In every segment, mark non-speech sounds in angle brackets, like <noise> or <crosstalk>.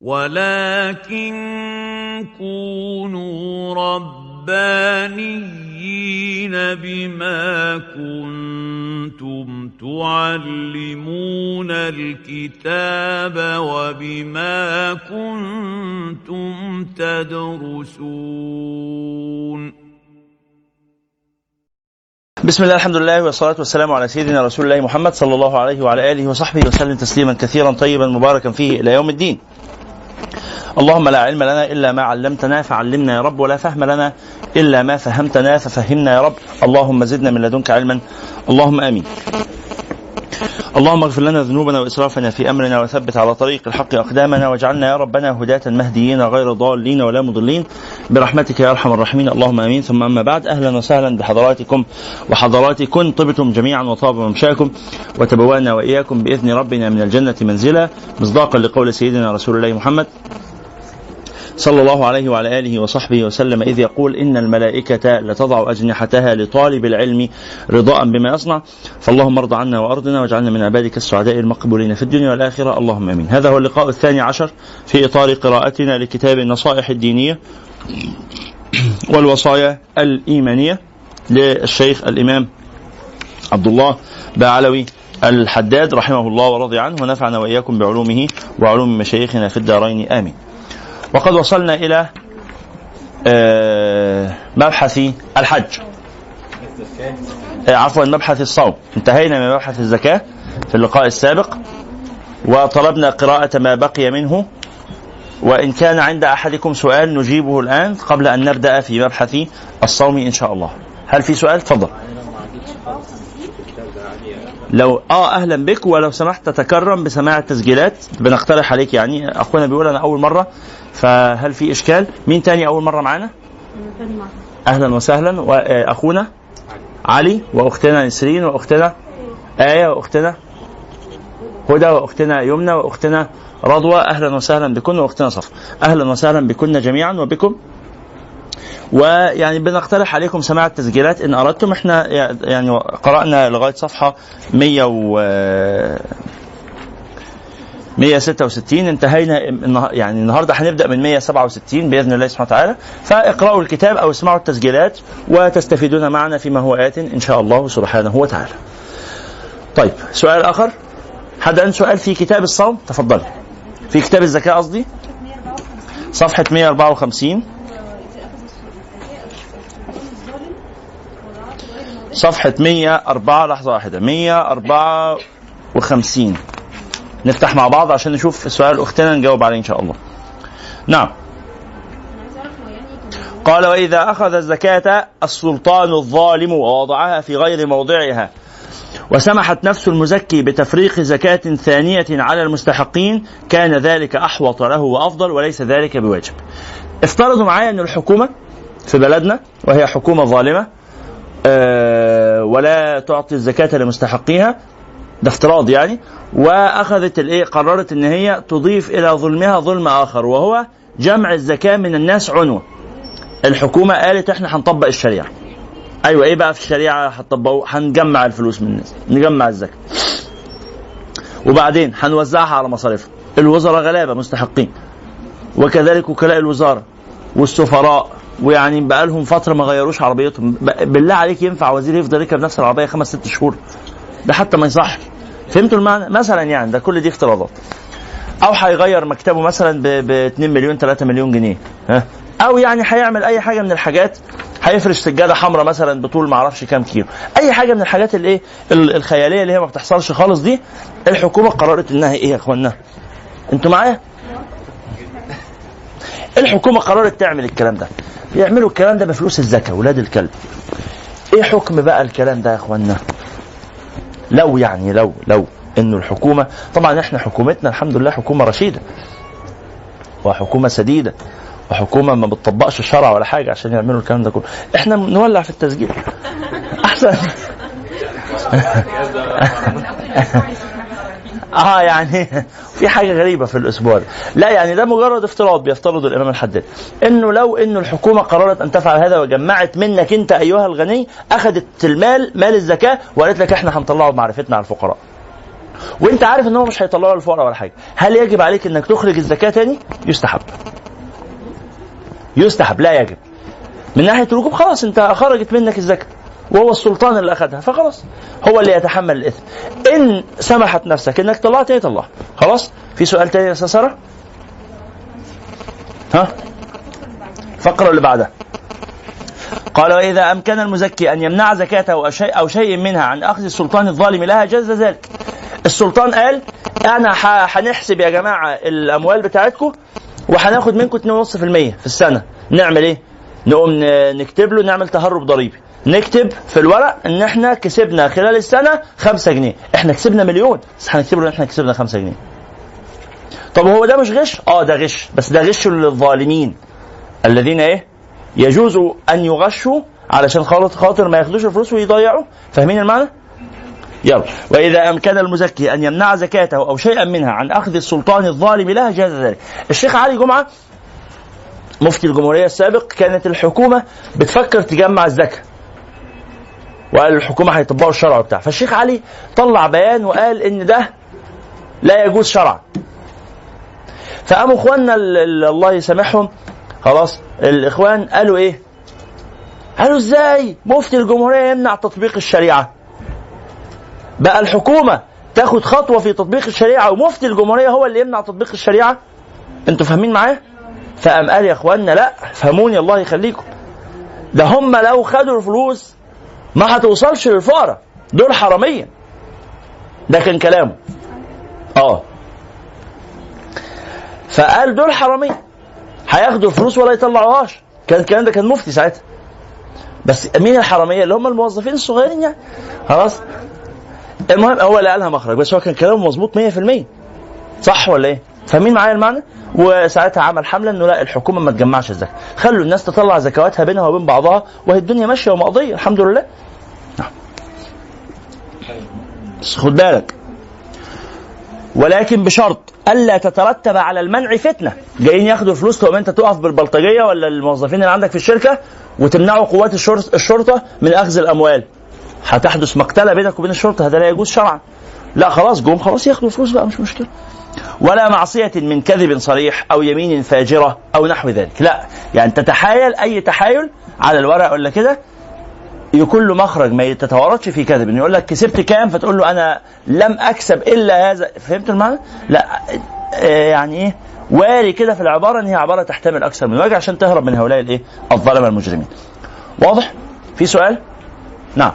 ولكن كونوا ربانيين بما كنتم تعلمون الكتاب وبما كنتم تدرسون بسم الله الحمد لله والصلاة والسلام على سيدنا رسول الله محمد صلى الله عليه وعلى آله وصحبه وسلم تسليما كثيرا طيبا مباركا فيه إلى يوم الدين. اللهم لا علم لنا إلا ما علمتنا فعلمنا يا رب ولا فهم لنا إلا ما فهمتنا ففهمنا يا رب. اللهم زدنا من لدنك علما. اللهم آمين. اللهم اغفر لنا ذنوبنا وإسرافنا في أمرنا وثبت على طريق الحق أقدامنا واجعلنا يا ربنا هداة مهديين غير ضالين ولا مضلين. برحمتك يا أرحم الراحمين. اللهم آمين. ثم أما بعد أهلا وسهلا بحضراتكم وحضراتكم طبتم جميعا وطاب ممشاكم وتبوانا وإياكم بإذن ربنا من الجنة منزلا مصداقا لقول سيدنا رسول الله محمد. صلى الله عليه وعلى آله وصحبه وسلم إذ يقول إن الملائكة لتضع أجنحتها لطالب العلم رضاء بما يصنع فاللهم ارض عنا وأرضنا واجعلنا من عبادك السعداء المقبولين في الدنيا والآخرة. اللهم أمين. هذا هو اللقاء الثاني عشر في إطار قراءتنا لكتاب النصائح الدينية والوصايا الإيمانية للشيخ الإمام عبد الله بعلوي الحداد رحمه الله ورضي عنه ونفعنا وإياكم بعلومه وعلوم مشايخنا في الدارين. آمين. وقد وصلنا إلى آه، مبحث الحج. آه، عفوا مبحث الصوم. انتهينا من مبحث الزكاة في اللقاء السابق وطلبنا قراءة ما بقي منه. وإن كان عند أحدكم سؤال نجيبه الآن قبل أن نبدأ في مبحث الصوم إن شاء الله. هل في سؤال؟ تفضل. لو آه أهلا بك ولو سمحت تتكرم بسماع التسجيلات. بنقترح عليك يعني أخونا بيقول أنا أول مرة فهل في إشكال؟ مين تاني أول مرة معانا؟ أهلا وسهلا. واخونا علي وأختنا نسرين وأختنا آية وأختنا هدى وأختنا يمنى وأختنا رضوى. أهلا وسهلا بكم وأختنا صف. أهلا وسهلا بكن جميعا وبكم. ويعني بنقترح عليكم سماع التسجيلات. إن أردتم إحنا يعني قرأنا لغاية صفحة 100 و 166 انتهينا يعني النهارده هنبدأ من 167 بإذن الله سبحانه وتعالى. فاقرأوا الكتاب أو اسمعوا التسجيلات وتستفيدون معنا فيما هو آت إن شاء الله سبحانه وتعالى. طيب سؤال آخر. حد عنده سؤال في كتاب الصوم. تفضل. في كتاب الزكاة قصدي؟ صفحة 154 صفحة 104 لحظة واحدة. 154 نفتح مع بعض عشان نشوف سؤال أختنا نجاوب عليه إن شاء الله. نعم. قال وإذا أخذ الزكاة السلطان الظالم ووضعها في غير موضعها. وسمحت نفس المزكي بتفريق زكاة ثانية على المستحقين كان ذلك أحوط له وأفضل وليس ذلك بواجب. افترضوا معايا أن الحكومة في بلدنا وهي حكومة ظالمة آه، ولا تعطي الزكاة لمستحقيها. ده افتراض يعني. وأخذت الإيه قررت إن هي تضيف إلى ظلمها ظلم آخر وهو جمع الزكاة من الناس عنوة. الحكومة قالت إحنا هنطبق الشريعة. أيوه إيه بقى في الشريعة هتطبقوا هنجمع الفلوس من الناس نجمع الزكاة. وبعدين هنوزعها على مصاريفها. الوزراء غلابة مستحقين. وكذلك وكلاء الوزارة والسفراء ويعني بقى لهم فترة ما غيروش عربيتهم. بالله عليك ينفع وزير يفضل يركب نفس العربية خمس ست شهور؟ ده حتى ما يصحش. فهمتوا المعنى؟ مثلا يعني ده كل دي افتراضات أو هيغير مكتبه مثلا ب 2 مليون 3 مليون جنيه ها؟ أو يعني هيعمل أي حاجة من الحاجات هيفرش سجادة حمراء مثلا بطول ما أعرفش كام كيلو. أي حاجة من الحاجات الايه الخيالية اللي هي ما بتحصلش خالص دي الحكومة قررت إنها إيه يا اخوانا أنتوا معايا؟ الحكومة قررت تعمل الكلام ده. يعملوا الكلام ده بفلوس الزكاة ولاد الكلب. إيه حكم بقى الكلام ده يا اخوانا لو يعني لو لو إنه الحكومة طبعا إحنا حكومتنا الحمد لله حكومة رشيدة وحكومة سديدة وحكومة ما بتطبقش الشرع ولا حاجة عشان يعملوا الكلام ده كله. إحنا نولع في التسجيل. أحسن. <laughs> آه يعني <laughs> في حاجة غريبة في الأسبوع ده. لا يعني ده مجرد افتراض بيفترض الإمام الحداد. إنه لو إنه الحكومة قررت أن تفعل هذا وجمعت منك أنت أيها الغني أخذت المال مال الزكاة وقالت لك إحنا هنطلعه بمعرفتنا على الفقراء. وأنت عارف إن هو مش هيطلعه للفقراء ولا حاجة. هل يجب عليك إنك تخرج الزكاة تاني؟ يستحب. يستحب. لا يجب. من ناحية الوجوب خلاص أنت خرجت منك الزكاة. وهو السلطان اللي أخذها. فخلاص هو اللي يتحمل الإثم. إن سمحت نفسك إنك طلعت إيه طلع خلاص؟ في سؤال تاني يا أستاذ سارة؟ ها؟ الفقره اللي بعدها. قال وإذا أمكن المزكي أن يمنع زكاته أو شيء منها عن أخذ السلطان الظالم لها جاز ذلك. السلطان قال أنا هنحسب يا جماعة الأموال بتاعتكم وهناخد منكم 2.5% في السنة. نعمل إيه؟ نقوم نكتب له نعمل تهرب ضريبي. نكتب في الورق إن إحنا كسبنا خلال السنة 5 جنيه. إحنا كسبنا مليون. بس هنكتب له إن إحنا كسبنا 5 جنيه. طب هو ده مش غش؟ آه ده غش. بس ده غش للظالمين. الذين إيه؟ يجوز أن يغشوا علشان خاطر ما ياخدوش الفلوس ويضيعوا. فاهمين المعنى؟ يلا. وإذا أمكن المزكي أن يمنع زكاته أو شيئا منها عن أخذ السلطان الظالم لها جاز ذلك. الشيخ علي جمعة مفتي الجمهورية السابق كانت الحكومة بتفكر تجمع الزكاة. وقال الحكومة هيطبقوا الشرع بتاع فالشيخ علي طلع بيان وقال إن ده لا يجوز شرعا فقاموا إخواننا الله يسامحهم خلاص الإخوان قالوا إيه؟ قالوا إزاي مفتي الجمهورية يمنع تطبيق الشريعة؟ بقى الحكومة تاخد خطوة في تطبيق الشريعة ومفتي الجمهورية هو اللي يمنع تطبيق الشريعة؟ أنتوا فاهمين معايا؟ فقام قال يا إخواننا لا فهموني الله يخليكم ده هم لو خدوا الفلوس ما هتوصلش للفقراء. دول حراميه ده كان كلامه. آه. فقال دول حراميه هياخدوا الفلوس ولا يطلعوهاش. كان الكلام ده كان مفتي ساعتها. بس مين الحرامية؟ اللي هم الموظفين الصغيرين يعني. خلاص. المهم هو اللي قالها مخرج. بس هو كان كلامه مظبوط 100% صح ولا إيه؟ فاهمين معايا المعنى؟ وساعتها عمل حملة إنه لا الحكومة ما تجمعش الزكاة، خلوا الناس تطلع زكواتها بينها وبين بعضها وهي الدنيا ماشية ومقضية الحمد لله. نعم. بس خد بالك ولكن بشرط ألا تترتب على المنع فتنة جايين ياخدوا فلوس تقوم انت تقف بالبلطجية ولا الموظفين اللي عندك في الشركة وتمنعوا قوات الشرطة من أخذ الأموال هتحدث مقتلة بينك وبين الشرطة هذا لا يجوز شرعا لا خلاص جم خلاص ياخدوا فلوس بقى مش مشكلة ولا معصية من كذب صريح أو يمين فاجرة أو نحو ذلك لا يعني تتحايل أي تحايل على الورق ولا كده يكون له مخرج ما تتورطش في كذب يقول لك كسبت كام فتقول له أنا لم أكسب إلا هذا فهمت المعنى؟ لا آه، يعني إيه واري كده في العبارة إن هي عبارة تحتمل أكثر من وجه عشان تهرب من هؤلاء الإيه؟ الظلمه المجرمين. واضح؟ في سؤال؟ نعم.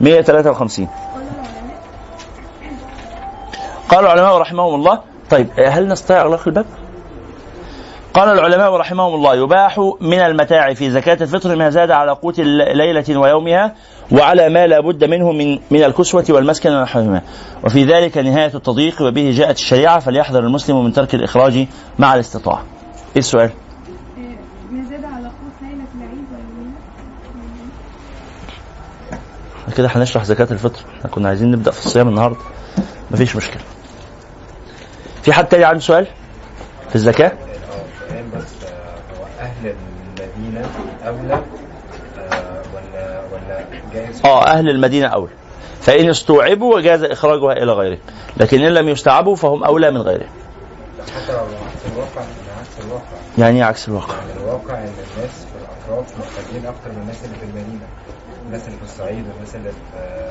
153 قال العلماء رحمهم الله. طيب هل نستطيع أغلاق الباب؟ قال العلماء رحمهم الله يباح من المتاع في زكاة الفطر ما زاد على قوت ليلة ويومها وعلى ما لا بد منه من من الكسوة والمسكن ونحوهما وفي ذلك نهاية التضييق وبه جاءت الشريعة فليحذر المسلم من ترك الإخراج مع الاستطاعة. إيه السؤال؟ ما زاد على قوت ليلة العيد كده هنشرح زكاة الفطر. إحنا كنا عايزين نبدأ في الصيام النهاردة. مفيش مشكلة. في حد تاني عنده سؤال في الزكاة؟ أهل المدينة أولى. آه، ولا ولا جائز آه أهل المدينة أولى؟ فإن استوعبوا وجاز إخراجها إلى غيرهم. لكن إن لم يستوعبوا فهم أولى من غيرهم. حتى لو عكس الواقع عكس الواقع يعني إيه عكس الواقع؟ يعني الواقع إن الناس في الأطراف محتاجين أكتر من الناس اللي في المدينة. الناس اللي في الصعيد والناس اللي في آه،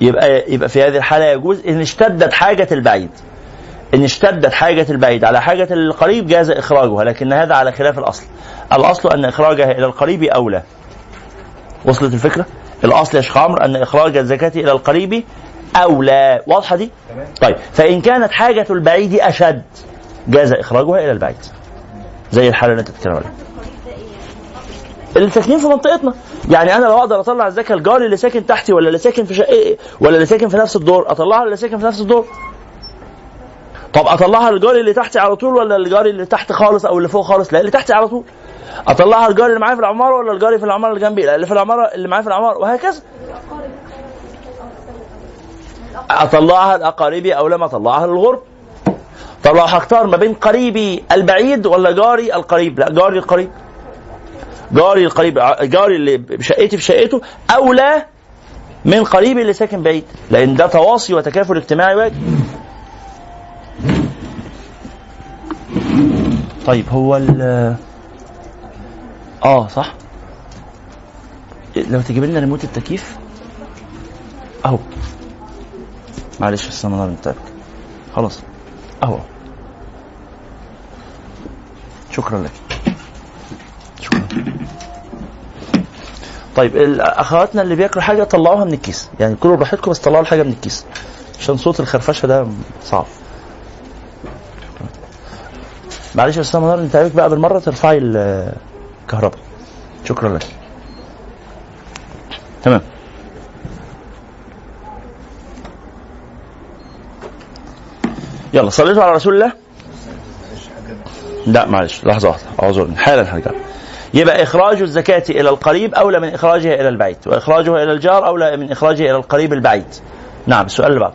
يبقى يبقى في هذه الحالة يجوز إن اشتدت حاجة البعيد. إن اشتدت حاجة البعيد على حاجة القريب جاز إخراجها لكن هذا على خلاف الأصل. الأصل أن إخراجها إلى القريب أولى. وصلت الفكرة؟ الأصل يا شيخ عمرو أن إخراج الزكاة إلى القريب أولى. واضحة دي؟ طيب فإن كانت حاجة البعيد أشد جاز إخراجها إلى البعيد زي الحالة اللي أنت بتتكلم عليها. اللي ساكنين في منطقتنا. يعني أنا لو أقدر أطلع الزكاة الجاري اللي ساكن تحتي ولا اللي ساكن في شقه ولا اللي ساكن في نفس الدور أطلعها اللي ساكن في نفس الدور. طب اطلعها للجاري اللي تحتي على طول ولا الجاري اللي تحت خالص أو اللي فوق خالص؟ لا اللي تحتي على طول. اطلعها للجاري اللي معايا في العمارة ولا الجاري في العمارة اللي جنبي؟ لا اللي في العمارة اللي معايا في العمارة وهكذا. اطلعها لاقاربي أو لما اطلعها للغرب طب لو هختار ما بين قريبي البعيد ولا جاري القريب؟ لا جاري القريب. جاري القريب جاري اللي بشقتي في شقته أولى من قريب اللي ساكن بعيد. لأن ده تواصي وتكافل اجتماعي واجب. طيب هو ال آه صح. لو تجيب لنا ريموت التكييف. أهو. معلش بس أنا بتاعك خلاص. أهو. شكرا لك. شكرا. طيب أخواتنا اللي بياكلوا حاجة طلعوها من الكيس. يعني كلوا براحتكم بس طلعوا الحاجة من الكيس. عشان صوت الخرفشة ده صعب. معلش يا أستاذ منار أنت عليك بقى بالمرة ترفعي الكهرباء. شكرا لك. تمام. يلا صليتوا على رسول الله؟ لا معلش لحظة واحدة أعذرني. حالا هرجع. يبقى إخراج الزكاة إلى القريب أولى من إخراجها إلى البعيد وإخراجها إلى الجار أولى من إخراجها إلى القريب البعيد نعم السؤال اللي بعده.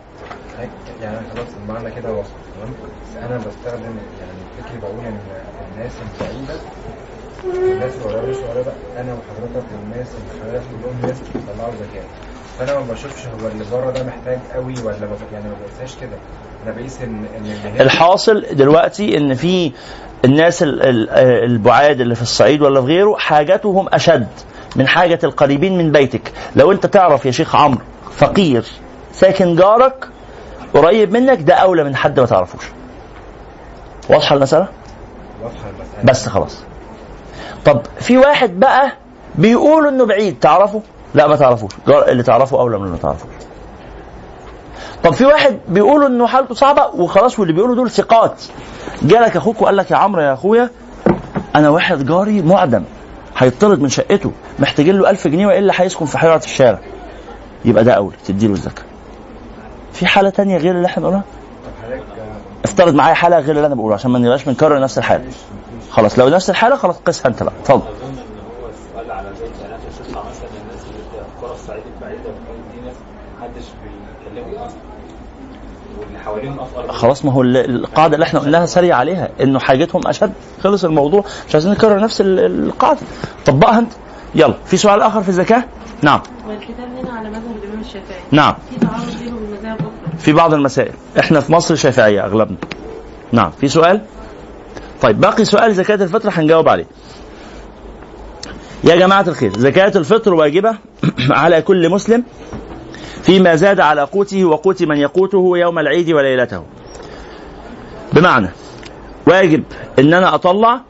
يعني خلاص المعنى كده وصل تمام؟ بس أنا بستخدم يعني فكري بقول ان الناس البعيدة. الناس القريبة مش قريبه أنا وحضرتك والناس اللي حضرتك كلهم ناس بيطلعوا زكاة. فأنا ما بشوفش هو اللي بره ده محتاج قوي ولا يعني ما بقيسهاش كده. أنا بقيس اللي هنا الحاصل دلوقتي إن في الناس ال- ال- البعاد اللي في الصعيد ولا في غيره حاجتهم أشد من حاجة القريبين من بيتك. لو أنت تعرف يا شيخ عمرو فقير ساكن جارك قريب منك ده أولى من حد ما تعرفوش. واضحة المسألة؟ بس. خلاص. طب في واحد بقى بيقولوا إنه بعيد تعرفه؟ لا ما تعرفوش. اللي تعرفه أولى من اللي ما تعرفوش. طب في واحد بيقولوا إنه حالته صعبة وخلاص واللي بيقولوا دول ثقات. جالك أخوك وقال لك يا عمرو يا أخويا أنا واحد جاري معدم هيطرد من شقته محتاجين له 1000 جنيه وإلا هيسكن في حيرة الشارع. يبقى ده اولى تديله الزكاة. في حالة تانية غير اللي إحنا بنقولها؟ افترض معايا حالة غير اللي أنا بقوله عشان ما نبقاش بنكرر نفس الحاله خلاص لو نفس الحالة خلاص قسها أنت بقى. اتفضل. خلاص ما هو ال- القاعدة اللي إحنا قلناها سريع عليها إنه حاجتهم أشد. خلص الموضوع. مش عايزين نكرر نفس ال- القاعدة. طبقها أنت. يلا في سؤال آخر في الزكاة؟ نعم. والكتاب هنا على مذهب الإمام الشافعي. نعم. في تعارض بينه وبين في بعض المسائل. إحنا في مصر شافعية أغلبنا. نعم. في سؤال؟ طيب باقي سؤال زكاة الفطر هنجاوب عليه. يا جماعة الخير زكاة الفطر واجبة <clears throat> على كل مسلم فيما زاد على قوته وقوت من يقوته يوم العيد وليلته. بمعنى واجب إن أنا أطلع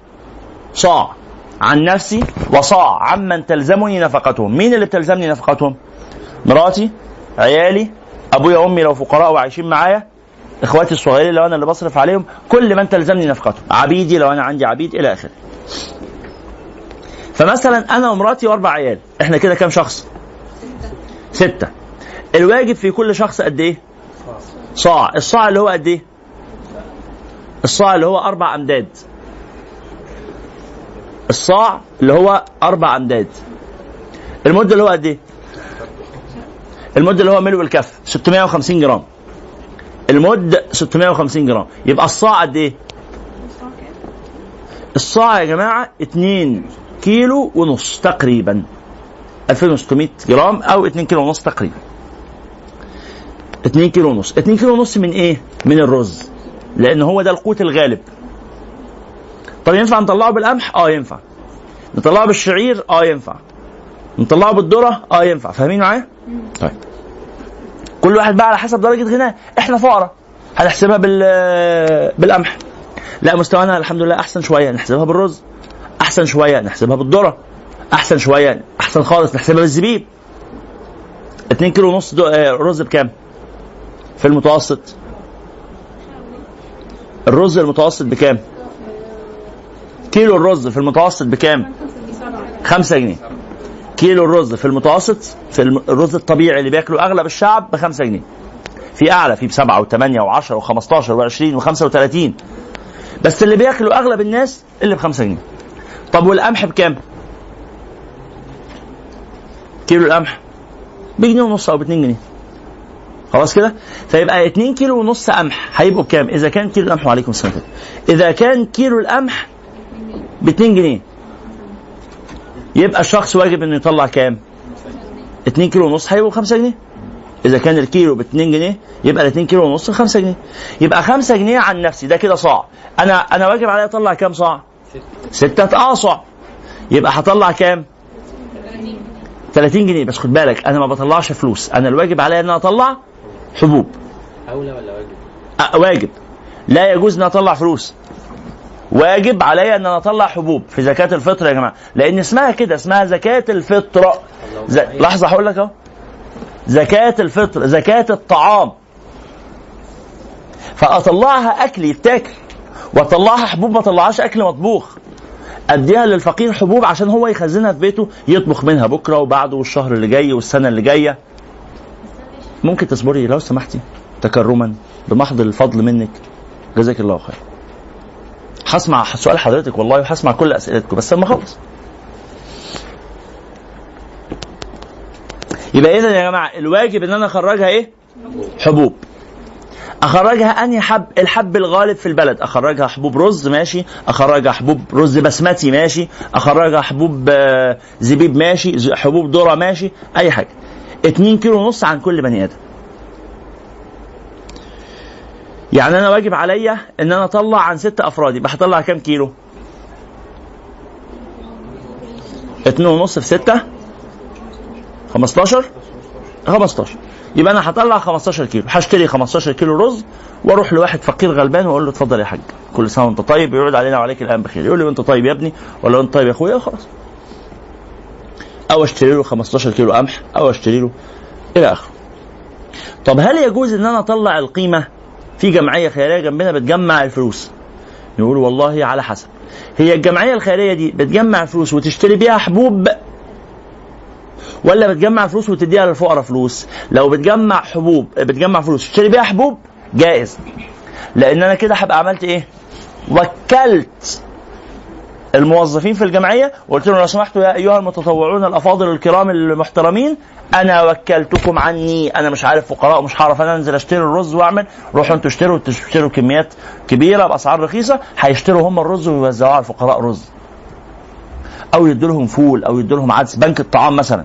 صاع. عن نفسي وصاع عمن تلزمني نفقتهم. مين اللي بتلزمني نفقتهم؟ مراتي عيالي أبويا وامي لو فقراء وعايشين معايا إخواتي الصغيرين لو أنا اللي بصرف عليهم كل من تلزمني نفقتهم. عبيدي لو أنا عندي عبيد إلى آخره. فمثلا أنا ومراتي وأربع عيال. إحنا كده كام شخص؟ ستة. الواجب في كل شخص قد إيه؟ صاع. الصاع اللي هو قد إيه؟ الصاع اللي هو أربع أمداد. الصاع اللي هو أربع أمداد. المدة اللي هو قد إيه؟ المدة اللي هو ملء الكف 650 جرام. المد 650 جرام. يبقى الصاع قد إيه؟ الصاع يا جماعة 2 كيلو ونص تقريبا. 2600 جرام أو 2 كيلو ونص تقريبا. 2 كيلو ونص. 2 كيلو ونص من إيه؟ من الرز. لأن هو ده القوت الغالب. طب ينفع نطلعه بالقمح؟ آه ينفع. نطلعه بالشعير؟ آه ينفع. نطلعه بالذرة؟ آه ينفع. فاهمين معايا؟ طيب. كل واحد بقى على حسب درجة غناه. إحنا فقراء. هنحسبها بال بالقمح. لا مستوانا الحمد لله أحسن شوية. نحسبها بالرز. أحسن شوية. نحسبها بالذرة. أحسن شوية. أحسن خالص. نحسبها بالزبيب. 2 كيلو ونص آه، رز بكام؟ في المتوسط. الرز المتوسط بكام؟ كيلو الرز في المتوسط بكام؟ خمسة جنيه. كيلو الرز في المتوسط في الرز الطبيعي اللي بياكله أغلب الشعب بخمسة جنيه. في أعلى في بسبعة وثمانية وعشرة وخمستاشر وعشرين وخمسة وثلاثين بس اللي بياكله أغلب الناس اللي بخمسة جنيه. طب والقمح بكام؟ كيلو القمح بجنيه ونص أو باتنين جنيه. خلاص كده؟ فيبقى 2 كيلو ونص قمح هيبقوا بكام؟ إذا كان كيلو القمح وعليكم السلام. إذا كان كيلو القمح ب 2 جنيه. يبقى الشخص واجب إنه يطلع كام؟ 2 كيلو ونص هيبقوا 5 جنيه. إذا كان الكيلو ب 2 جنيه يبقى ال 2 كيلو ونص ب 5 جنيه. يبقى 5 جنيه عن نفسي ده كده صاع. أنا أنا واجب عليا أطلع كام صاع؟ ستة. اصع يبقى هطلع كام؟ 30 جنيه. بس خد بالك أنا ما بطلعش فلوس. أنا الواجب عليا إن أنا أطلع حبوب. أولى ولا واجب؟ أه واجب. لا يجوز إن أطلع فلوس. واجب عليا أن أنا أطلع حبوب في زكاة الفطر يا جماعة. لأن اسمها كده اسمها زكاة الفطر. ز... لحظة هقول لك أهو. زكاة الفطر زكاة الطعام. فأطلعها أكل يتاكل وأطلعها حبوب ما أطلعهاش أكل مطبوخ. أديها للفقير حبوب عشان هو يخزنها في بيته يطبخ منها بكرة وبعده والشهر اللي جاي والسنة اللي جاية. ممكن تصبري لو سمحتي تكرما بمحض الفضل منك. جزاك الله خير. هسمع سؤال حضرتك والله وهسمع كل أسئلتكم بس لما اخلص يبقى اذا يا جماعة الواجب إن أنا أخرجها إيه؟ حبوب. أخرجها أنهي حب الحب الغالب في البلد. أخرجها حبوب رز ماشي. أخرجها حبوب رز بسمتي ماشي. أخرجها حبوب آه، زبيب ماشي. حبوب ذرة ماشي. أي حاجة. 2 كيلو ونص عن كل بني آدم. يعني أنا واجب عليا إن أنا أطلع عن ست افراد يبقى هطلع كام كيلو؟ اتنين ونص في ستة؟ 15 15 يبقى أنا هطلع 15 كيلو. هشتري 15 كيلو رز وأروح لواحد فقير غلبان وأقول له اتفضل يا حاج. كل سنة وأنت طيب يقعد علينا وعليك الآن بخير. يقول لي وأنت طيب يا ابني؟ ولا انت طيب يا أخويا؟ خلاص. أو أشتري له 15 كيلو قمح أو أشتري له إلى آخره. طب هل يجوز إن أنا أطلع القيمة؟ في جمعية خيريه جنبنا بتجمع الفلوس. نقول والله على حسب. هي الجمعية الخيريه دي بتجمع فلوس وتشتري بيها حبوب ولا بتجمع فلوس وتديها للفقراء فلوس؟ لو بتجمع حبوب بتجمع فلوس تشتري بيها حبوب جائز. لأن أنا كده هبقى عملت إيه؟ وكلت. الموظفين في الجمعية وقلت لهم لو سمحتوا يا أيها المتطوعون الأفاضل الكرام المحترمين أنا وكلتكم عني أنا مش عارف فقراء ومش هعرف أنا أنزل أشتري الرز وأعمل. روحوا أنتوا اشتروا تشتروا كميات كبيرة بأسعار رخيصة هيشتروا هم الرز ويوزعوه على الفقراء رز. أو يدوا لهم فول أو يدوا لهم عدس بنك الطعام مثلا.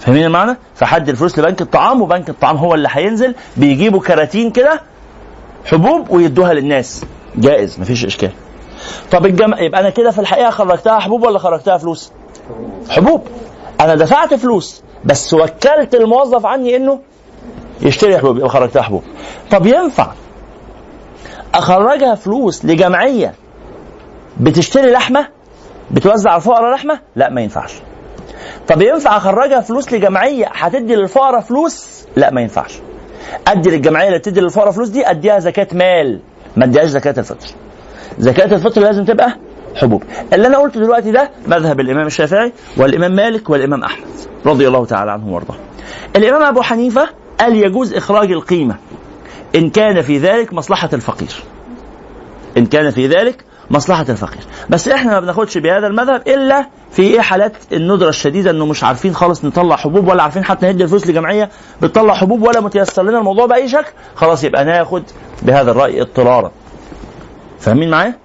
فاهمين المعنى؟ فحد الفلوس لبنك الطعام وبنك الطعام هو اللي هينزل بيجيبوا كراتين كده حبوب ويدوها للناس. جائز مفيش إشكال. طب الجمع يبقى أنا كده في الحقيقة خرجتها حبوب ولا خرجتها فلوس؟ حبوب. أنا دفعت فلوس بس وكلت الموظف عني إنه يشتري حبوب يبقى خرجتها حبوب. طب ينفع أخرجها فلوس لجمعية بتشتري لحمة بتوزع على الفقراء لحمة؟ لا ما ينفعش. طب ينفع أخرجها فلوس لجمعية هتدي للفقراء فلوس؟ لا ما ينفعش. أدي للجمعية اللي بتدي للفقراء فلوس دي أديها زكاة مال ما أديهاش زكاة الفطر. زكاة الفطر لازم تبقى حبوب. اللي أنا قلته دلوقتي ده مذهب الإمام الشافعي والإمام مالك والإمام أحمد رضي الله تعالى عنهم وارضاهم الإمام أبو حنيفة قال يجوز إخراج القيمة إن كان في ذلك مصلحة الفقير. إن كان في ذلك مصلحة الفقير. بس إحنا ما بناخدش بهذا المذهب إلا في إيه حالات الندرة الشديدة إنه مش عارفين خالص نطلع حبوب ولا عارفين حتى ندي الفلوس لجمعية بتطلع حبوب ولا متيسر لنا الموضوع بأي شكل خلاص يبقى ناخد بهذا الرأي اضطرارا. فاهمين معايا؟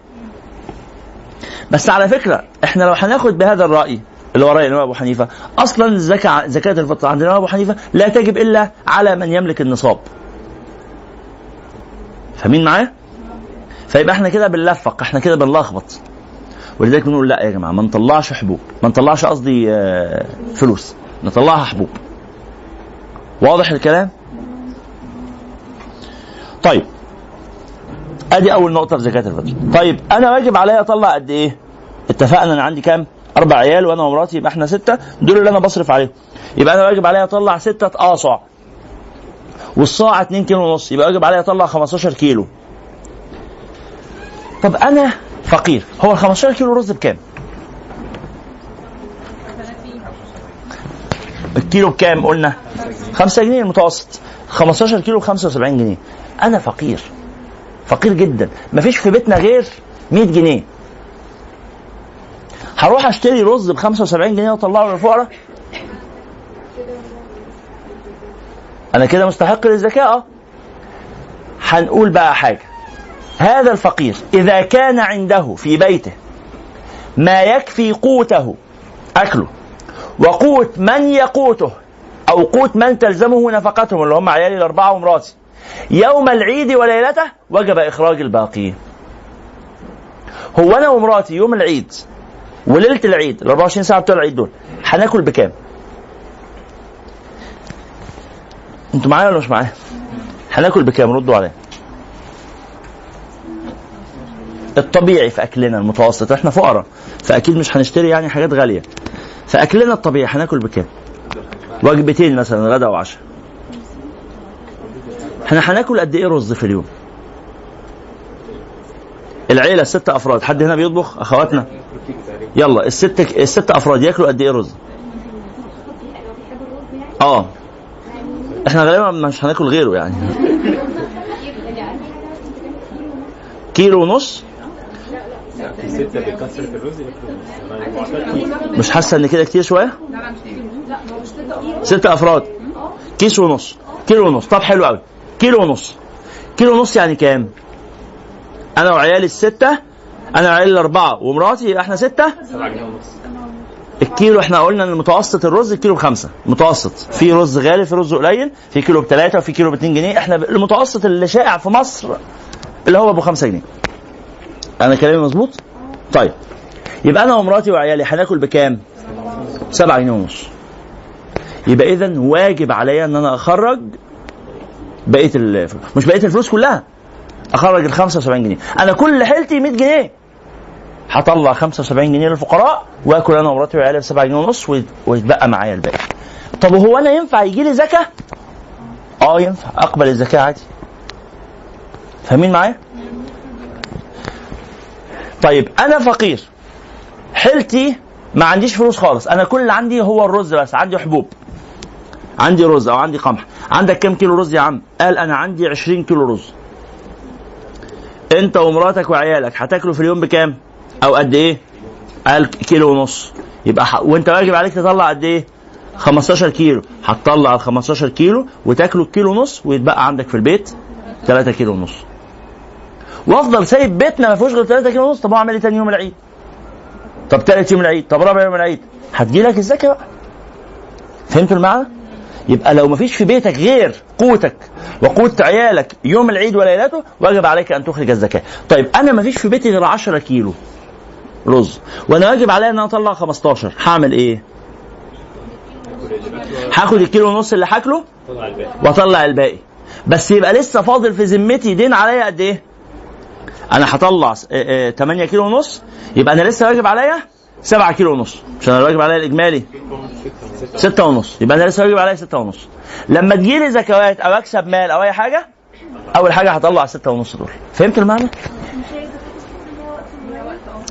بس على فكرة إحنا لو هناخد بهذا الرأي اللي هو رأي الإمام أبو حنيفة أصلا الزكاه زكاة الفطر عند الإمام أبو حنيفة لا تجب إلا على من يملك النصاب. فاهمين معايا؟ فيبقى إحنا كده بنلفق إحنا كده بنلخبط. ولذلك بنقول لا يا جماعة ما نطلعش حبوب ما نطلعش قصدي آه، فلوس نطلعها حبوب. واضح الكلام؟ طيب أدي أول نقطة في زكاة الفطر. طيب أنا واجب عليا أطلع قد إيه؟ اتفقنا أنا عندي كام؟ أربع عيال وأنا ومراتي يبقى إحنا ستة. دول اللي أنا بصرف عليهم. يبقى أنا واجب عليا أطلع ستة اصع والصاع 2 كيلو ونص. يبقى واجب عليا أطلع 15 كيلو. طب أنا فقير. هو ال 15 كيلو رز بكام؟ الكيلو بكام قلنا؟ 5 جنيه المتوسط 15 كيلو ب 75 جنيه. أنا فقير. فقير جدا. مفيش في بيتنا غير 100 جنيه. هروح اشتري رز ب 75 جنيه واطلعه للفقراء أنا كده مستحق للزكاة؟ آه. هنقول بقى حاجة. هذا الفقير إذا كان عنده في بيته ما يكفي قوته أكله. وقوت من يقوته أو قوت من تلزمه نفقتهم اللي هم عيالي الأربعة ومراتي. يوم العيد وليلته وجب إخراج الباقي هو أنا ومراتي يوم العيد وليلة العيد ال 24 ساعة بتوع العيد دول هناكل بكام؟ أنتوا معايا ولا مش معايا؟ هناكل بكام؟ ردوا عليا. الطبيعي في أكلنا المتوسط إحنا فقراء فأكيد مش هنشتري يعني حاجات غالية فأكلنا الطبيعي هناكل بكام؟ وجبتين مثلا غدا وعشاء إحنا هناكل قد إيه رز في اليوم؟ العيلة ست أفراد حد هنا بيطبخ؟ أخواتنا؟ يلا الست الست أفراد ياكلوا قد إيه رز؟ آه. إحنا غالبا مش هناكل غيره يعني. كيلو ونص؟ مش حاسة إن كده كتير شوية؟ ست أفراد. كيس ونص. كيلو ونص. طب حلو قوي كيلو ونص. كيلو ونص يعني كام؟ أنا وعيالي الستة أنا وعيالي الأربعة ومراتي يبقى إحنا ستة؟ الكيلو إحنا قلنا إن متوسط الرز الكيلو بخمسة. متوسط. في رز غالي في رز قليل في كيلو بثلاثه وفي كيلو ب 2 جنيه. إحنا المتوسط اللي شائع في مصر اللي هو ابو 5 جنيه. أنا كلامي مظبوط؟ طيب. يبقى أنا ومراتي وعيالي هناكل بكام؟ 7 جنيه ونص. يبقى اذا واجب عليا إن أنا أخرج بقية الفلوس مش بقية الفلوس كلها أخرج ال 75 جنيه أنا كل حيلتي 100 جنيه هطلع 75 جنيه للفقراء وآكل أنا ومراتي وعيالي ب 7 جنيه ونص ويت- ويتبقى معايا الباقي. طب هو أنا ينفع يجي لي زكاة؟ آه ينفع أقبل الزكاة عادي. فاهمين معايا؟ طيب أنا فقير حيلتي ما عنديش فلوس خالص أنا كل اللي عندي هو الرز بس عندي حبوب عندي رز أو عندي قمح. عندك كام كيلو رز يا عم؟ قال أنا عندي 20 كيلو رز. أنت ومراتك وعيالك هتاكلوا في اليوم بكام؟ أو قد إيه؟ قال كيلو ونص. يبقى. وأنت واجب عليك تطلع قد إيه؟ 15 كيلو. هتطلع ال 15 كيلو وتاكلوا الكيلو ونص ويتبقى عندك في البيت 3 كيلو ونص. وأفضل سايب بيتنا ما فيهوش غير 3 كيلو ونص. طب أعمل إيه تاني يوم العيد؟ طب تالت يوم العيد؟ طب رابع يوم العيد؟ هتجي لك الزكاة بقى. فهمتوا المعنى؟ يبقى لو ما فيش في بيتك غير قوتك وقوت عيالك يوم العيد وليلته واجب عليك أن تخرج الزكاة. طيب أنا ما فيش في بيتي غير 10 كيلو رز وأنا واجب عليا إن أنا أطلع 15 هعمل إيه؟ هاخد الكيلو ونص اللي هاكله وأطلع الباقي. بس يبقى لسه فاضل في ذمتي دين عليا قد إيه؟ أنا هطلع س- آه، آه، 8 كيلو ونص يبقى أنا لسه واجب عليا 7 كيلو ونص. عشان أنا واجب عليا الإجمالي؟ ستة ونص. يبقى أنا لسه واجب عليا ستة ونص. لما تجيلي زكوات أو أكسب مال أو أي حاجة أول حاجة هطلع ستة ونص دول. فهمت المعنى؟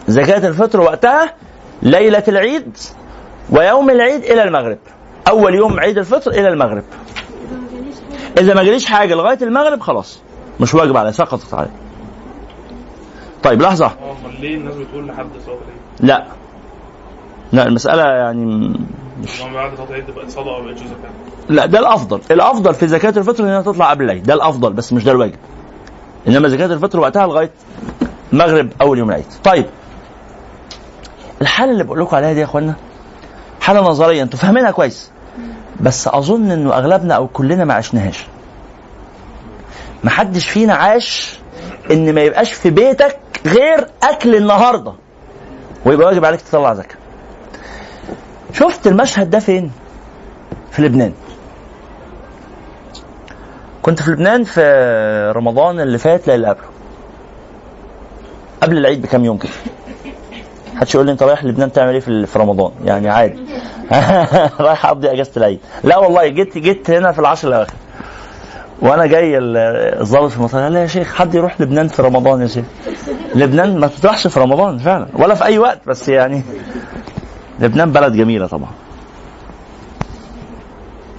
زكاة الفطر وقتها ليلة العيد ويوم العيد إلى المغرب. أول يوم عيد الفطر إلى المغرب. إذا ما جاليش حاجة لغاية المغرب خلاص. مش واجب عليه سقطت عليه طيب لحظة. ليه الناس بتقول لحد العيد؟ لا. لا المسألة يعني مش لا ده الأفضل. الأفضل في زكاة الفطر إنها تطلع قبل العيد ده الأفضل بس مش ده الواجب. إنما زكاة الفطر وقتها لغاية مغرب أول يوم العيد. طيب. الحالة اللي بقول لكم عليها دي يا اخوانا حالة نظرية أنتوا فاهمينها كويس. بس أظن إنه أغلبنا أو كلنا ما عشناهاش. ما حدش فينا عاش إن ما يبقاش في بيتك غير أكل النهارده. ويبقى واجب عليك تطلع زكاة. شفت المشهد ده فين؟ في لبنان. كنت في لبنان في رمضان اللي فات لا اللي قبله. قبل العيد بكام يوم كده. محدش يقول لي انت رايح لبنان تعمل إيه في رمضان؟ يعني عادي. <laughs> رايح اقضي اجازة العيد. لا والله جيت جيت هنا في العشر الأواخر. وأنا جاي ال- الضابط في المطار قال لي يا شيخ حد يروح لبنان في رمضان يا شيخ؟ لبنان ما تروحش في رمضان فعلا ولا في أي وقت بس يعني لبنان بلد جميلة طبعا.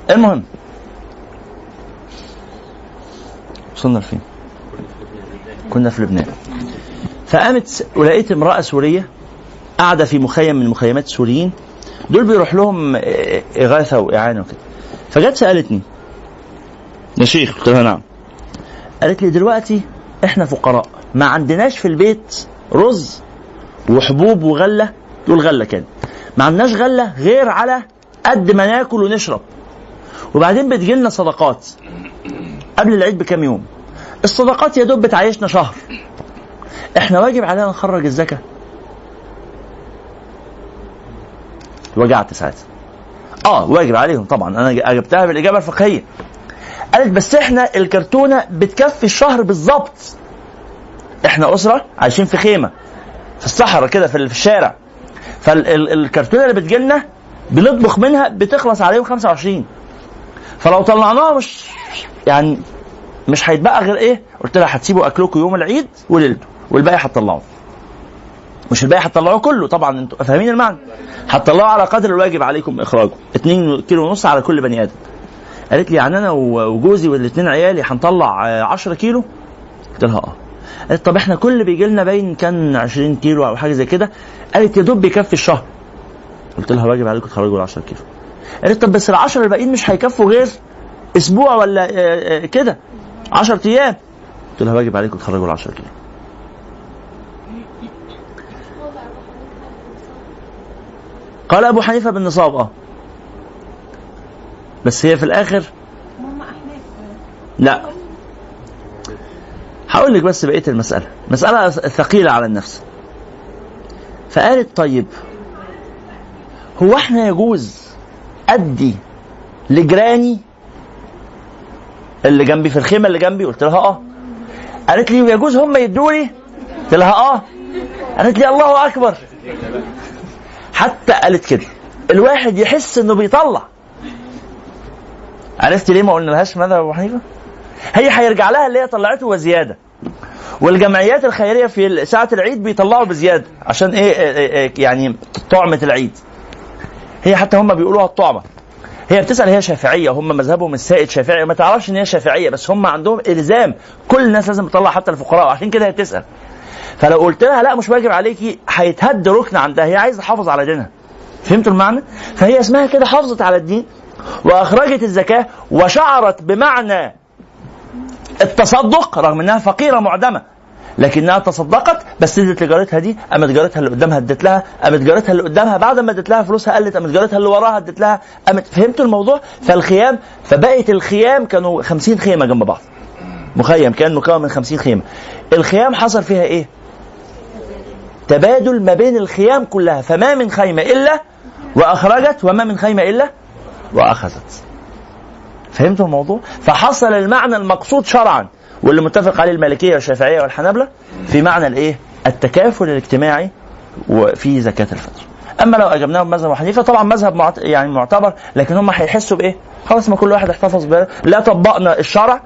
المهم. وصلنا لفين؟ كنا في لبنان. فقامت ولقيت امرأة سورية قاعدة في مخيم من مخيمات السوريين دول بيروح لهم إغاثة وإعانة وكده. فجت سألتني. يا شيخ قلت لها نعم. قالت لي دلوقتي إحنا فقراء. ما عندناش في البيت رز وحبوب وغلة. تقول غلة كان ما عندناش غلة غير على قد ما ناكل ونشرب. وبعدين بتجي لنا صدقات. قبل العيد بكام يوم. الصدقات يا دوب بتعيشنا شهر. إحنا واجب علينا نخرج الزكاة. وجعت ساعتها. آه واجب عليهم طبعا. أنا أجبتها بالإجابة الفقهية. قالت بس إحنا الكرتونة بتكفي الشهر بالظبط إحنا أسرة عايشين في خيمة. في الصحراء كده في الشارع. فالكرتونة اللي بتجيلنا بنطبخ منها بتخلص عليهم 25 فلو طلعناها مش يعني مش هيتبقى غير إيه؟ قلت لها هتسيبوا أكلكم يوم العيد وليلته والباقي هتطلعوه. مش الباقي هتطلعوه كله طبعا أنتوا فاهمين المعنى؟ هتطلعوا على قدر الواجب عليكم إخراجه 2 كيلو ونص على كل بني آدم. قالت لي يعني أنا وجوزي والاثنين عيالي هنطلع 10 كيلو؟ قلت لها آه. قالت طب إحنا كل بيجي لنا باين كان 20 كيلو أو حاجة زي كده. قالت يا دوب بيكفي الشهر. قلت لها واجب عليكم تخرجوا ال 10 كيلو. قالت طب بس ال 10 الباقيين مش هيكفوا غير أسبوع ولا آه، آه، كده؟ 10 أيام. قلت لها واجب عليكم تخرجوا ال 10 كيلو. قال أبو حنيفة بالنصاب آه بس هي في الآخر لا. هقول لك بس بقية المسألة. مسألة ثقيلة على النفس. فقالت طيب هو إحنا يجوز أدي لجيراني اللي جنبي في الخيمة اللي جنبي؟ قلت لها آه. قالت لي يجوز هم يدوني؟ قلت لها آه. قالت لي الله أكبر. حتى قالت كده. الواحد يحس إنه بيطلع. عرفت ليه ما قلنا لهاش ماذا أبو حنيفة؟ هي هيرجع لها اللي هي طلعته وزيادة. والجمعيات الخيرية في ساعة العيد بيطلعوا بزيادة عشان إيه, إيه, إيه, إيه يعني طعمة العيد. هي حتى هم بيقولوها الطعمة. هي بتسأل هي شافعية هم مذهبهم السائد شافعي. ما تعرفش إن هي شافعية بس هم عندهم إلزام. كل الناس لازم تطلع حتى الفقراء عشان كده هي بتسأل. فلو قلت لها لا مش واجب عليكي هيتهد ركن عندها. هي عايزة تحافظ على دينها. فهمتوا المعنى؟ فهي اسمها كده حافظت على الدين وأخرجت الزكاة وشعرت بمعنى التصدق رغم إنها فقيرة معدمة لكنها تصدقت بس ادت لجارتها دي قامت جارتها اللي قدامها ادت لها قامت جارتها اللي قدامها بعد ما ادت لها فلوسها قلت قامت جارتها اللي وراها ادت لها قامت فهمتوا الموضوع؟ فالخيام فبقت الخيام كانوا 50 خيمة جنب بعض. مخيم كان مكون من 50 خيمة. الخيام حصل فيها إيه؟ تبادل ما بين الخيام كلها فما من خيمة إلا وأخرجت وما من خيمة إلا وأخذت. فهمتوا الموضوع فحصل المعنى المقصود شرعا واللي متفق عليه المالكية والشافعية والحنابلة في معنى الإيه؟ التكافل الاجتماعي وفي زكاة الفطر. أما لو أجبناه بمذهب حنيفة طبعا مذهب معت... يعني معتبر لكن هم هيحسوا بإيه؟ خلاص ما كل واحد احتفظ ب لا طبقنا الشرع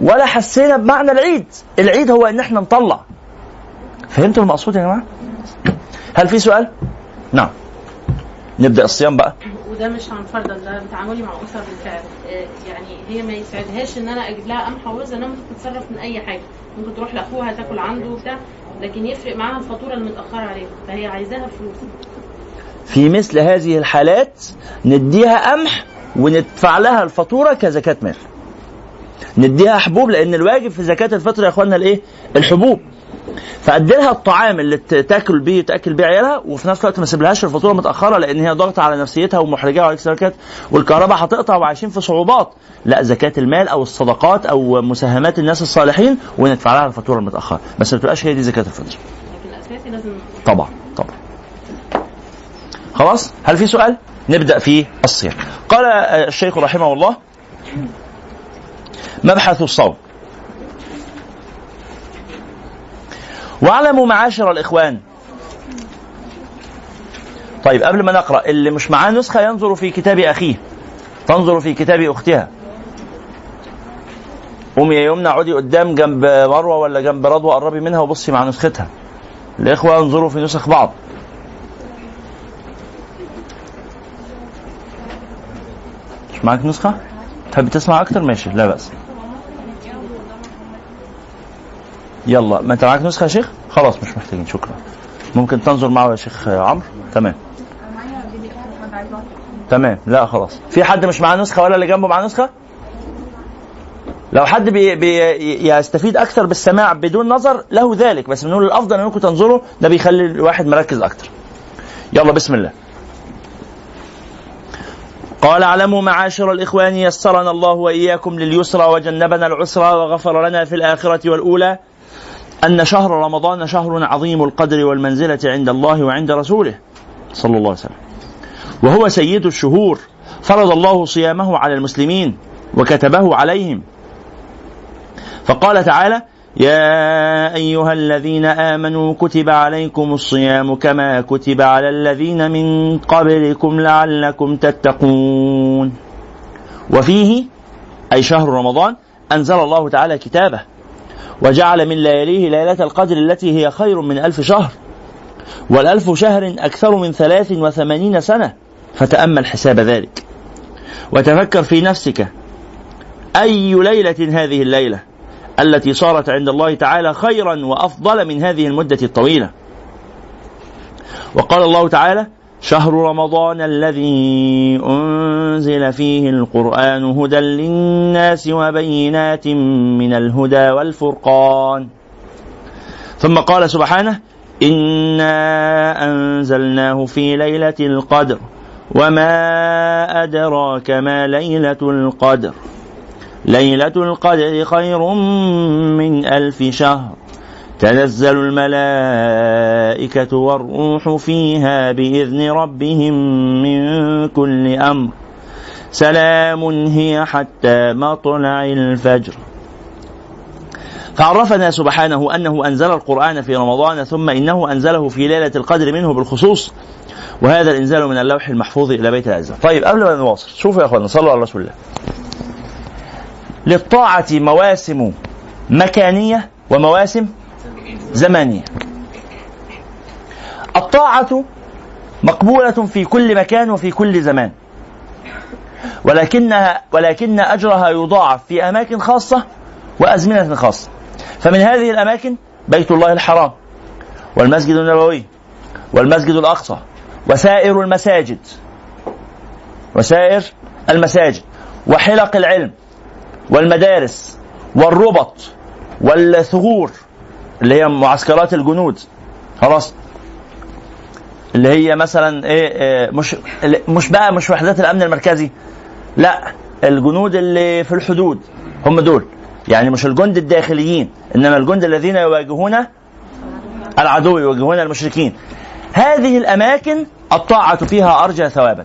ولا حسينا بمعنى العيد، العيد هو إن إحنا نطلع. فهمتوا المقصود يا جماعة؟ هل في سؤال؟ نعم. نبدأ الصيام بقى. وده مش عن فرضا ده بتعاملي مع أسر بالفعل آه، يعني هي ما يسعدهاش إن أنا أجيب لها قمح ورز انها ممكن تتصرف من أي حاجة ممكن تروح لأخوها تاكل عنده وبتاع لكن يفرق معاها الفاتورة المتأخرة عليها فهي عايزاها فلوس في مثل هذه الحالات نديها قمح وندفع لها الفاتورة كزكاة مال. نديها حبوب لأن الواجب في زكاة الفطر يا اخوانا الإيه؟ الحبوب. فادي لها الطعام اللي تاكل بيه تاكل بيه عيالها وفي نفس الوقت ما سيبلهاش الفاتوره متأخرة لأن هي ضغط على نفسيتها ومحرجه وعليك زكاه والكهرباء هتقطع وعايشين في صعوبات. لا زكاة المال أو الصدقات أو مساهمات الناس الصالحين وندفع لها الفاتورة المتأخرة. بس ما تبقاش هي دي زكاة الفطر. لكن الأساسي لازم طبعا طبعا. خلاص؟ هل في سؤال؟ نبدأ في الصيام. قال الشيخ رحمه الله مبحث الصوم. واعلموا معاشر الإخوان. طيب قبل ما نقرأ اللي مش معاه نسخة ينظر في كتاب أخيه. تنظر في كتاب أختها. قومي يا يمنى اقعدي قدام جنب مروة ولا جنب رضوى قربي منها وبصي مع نسختها. الإخوة انظروا في نسخ بعض. مش معاك نسخة؟ تحب تسمع أكتر؟ ماشي لا بأس. يلا ما أنت معاك نسخة يا شيخ؟ خلاص مش محتاجين شكرا. ممكن تنظر معه يا شيخ عمرو؟ تمام. تمام. لا خلاص. في حد مش معاه نسخة ولا اللي جنبه معاه نسخة؟ لو حد بي بي يستفيد أكثر بالسماع بدون نظر له ذلك. بس بنقول الأفضل إنكم تنظروا ده بيخلي الواحد مركز أكثر. يلا بسم الله. قال اعلموا معاشر الإخوان يسرنا الله وإياكم لليسرى وجنبنا العسرى وغفر لنا في الآخرة والأولى أن شهر رمضان شهر عظيم القدر والمنزلة عند الله وعند رسوله صلى الله عليه وسلم. وهو سيد الشهور. فرض الله صيامه على المسلمين وكتبه عليهم. فقال تعالى يا أيها الذين آمنوا كتب عليكم الصيام كما كتب على الذين من قبلكم لعلكم تتقون. وفيه أي شهر رمضان أنزل الله تعالى كتابه. وجعل من لياليه ليلة القدر التي هي خير من ألف شهر والألف شهر أكثر من ثلاث وثمانين سنة فتأمل حساب ذلك وتفكر في نفسك أي ليلة هذه الليلة التي صارت عند الله تعالى خيرا وأفضل من هذه المدة الطويلة. وقال الله تعالى: شهر رمضان الذي أنزل فيه القرآن هدى للناس وبينات من الهدى والفرقان. ثم قال سبحانه: انا انزلناه في ليله القدر وما ادراك ما ليله القدر ليلة القدر خير من ألف شهر تنزل الملائكة والروح فيها بإذن ربهم من كل أمر. سلام هي حتى مطلع الفجر. فعرفنا سبحانه أنه أنزل القرآن في رمضان ثم إنه أنزله في ليلة القدر منه بالخصوص وهذا الإنزال من اللوح المحفوظ إلى بيت العزة. طيب قبل ما نواصل شوفوا يا أخوانا صلوا على رسول الله. للطاعة مواسم مكانية ومواسم زمانية. الطاعة مقبولة في كل مكان وفي كل زمان. ولكنها ولكن أجرها يضاعف في أماكن خاصة وأزمنة خاصة. فمن هذه الأماكن بيت الله الحرام والمسجد النبوي والمسجد الأقصى وسائر المساجد. وسائر المساجد. وحلق العلم والمدارس والربط والثغور اللي هي معسكرات الجنود خلاص اللي هي مثلا إيه, إيه مش مش بقى مش وحدات الأمن المركزي لا الجنود اللي في الحدود هم دول يعني مش الجند الداخليين إنما الجند الذين يواجهون العدو يواجهون المشركين هذه الأماكن الطاعة فيها أرجى ثوابا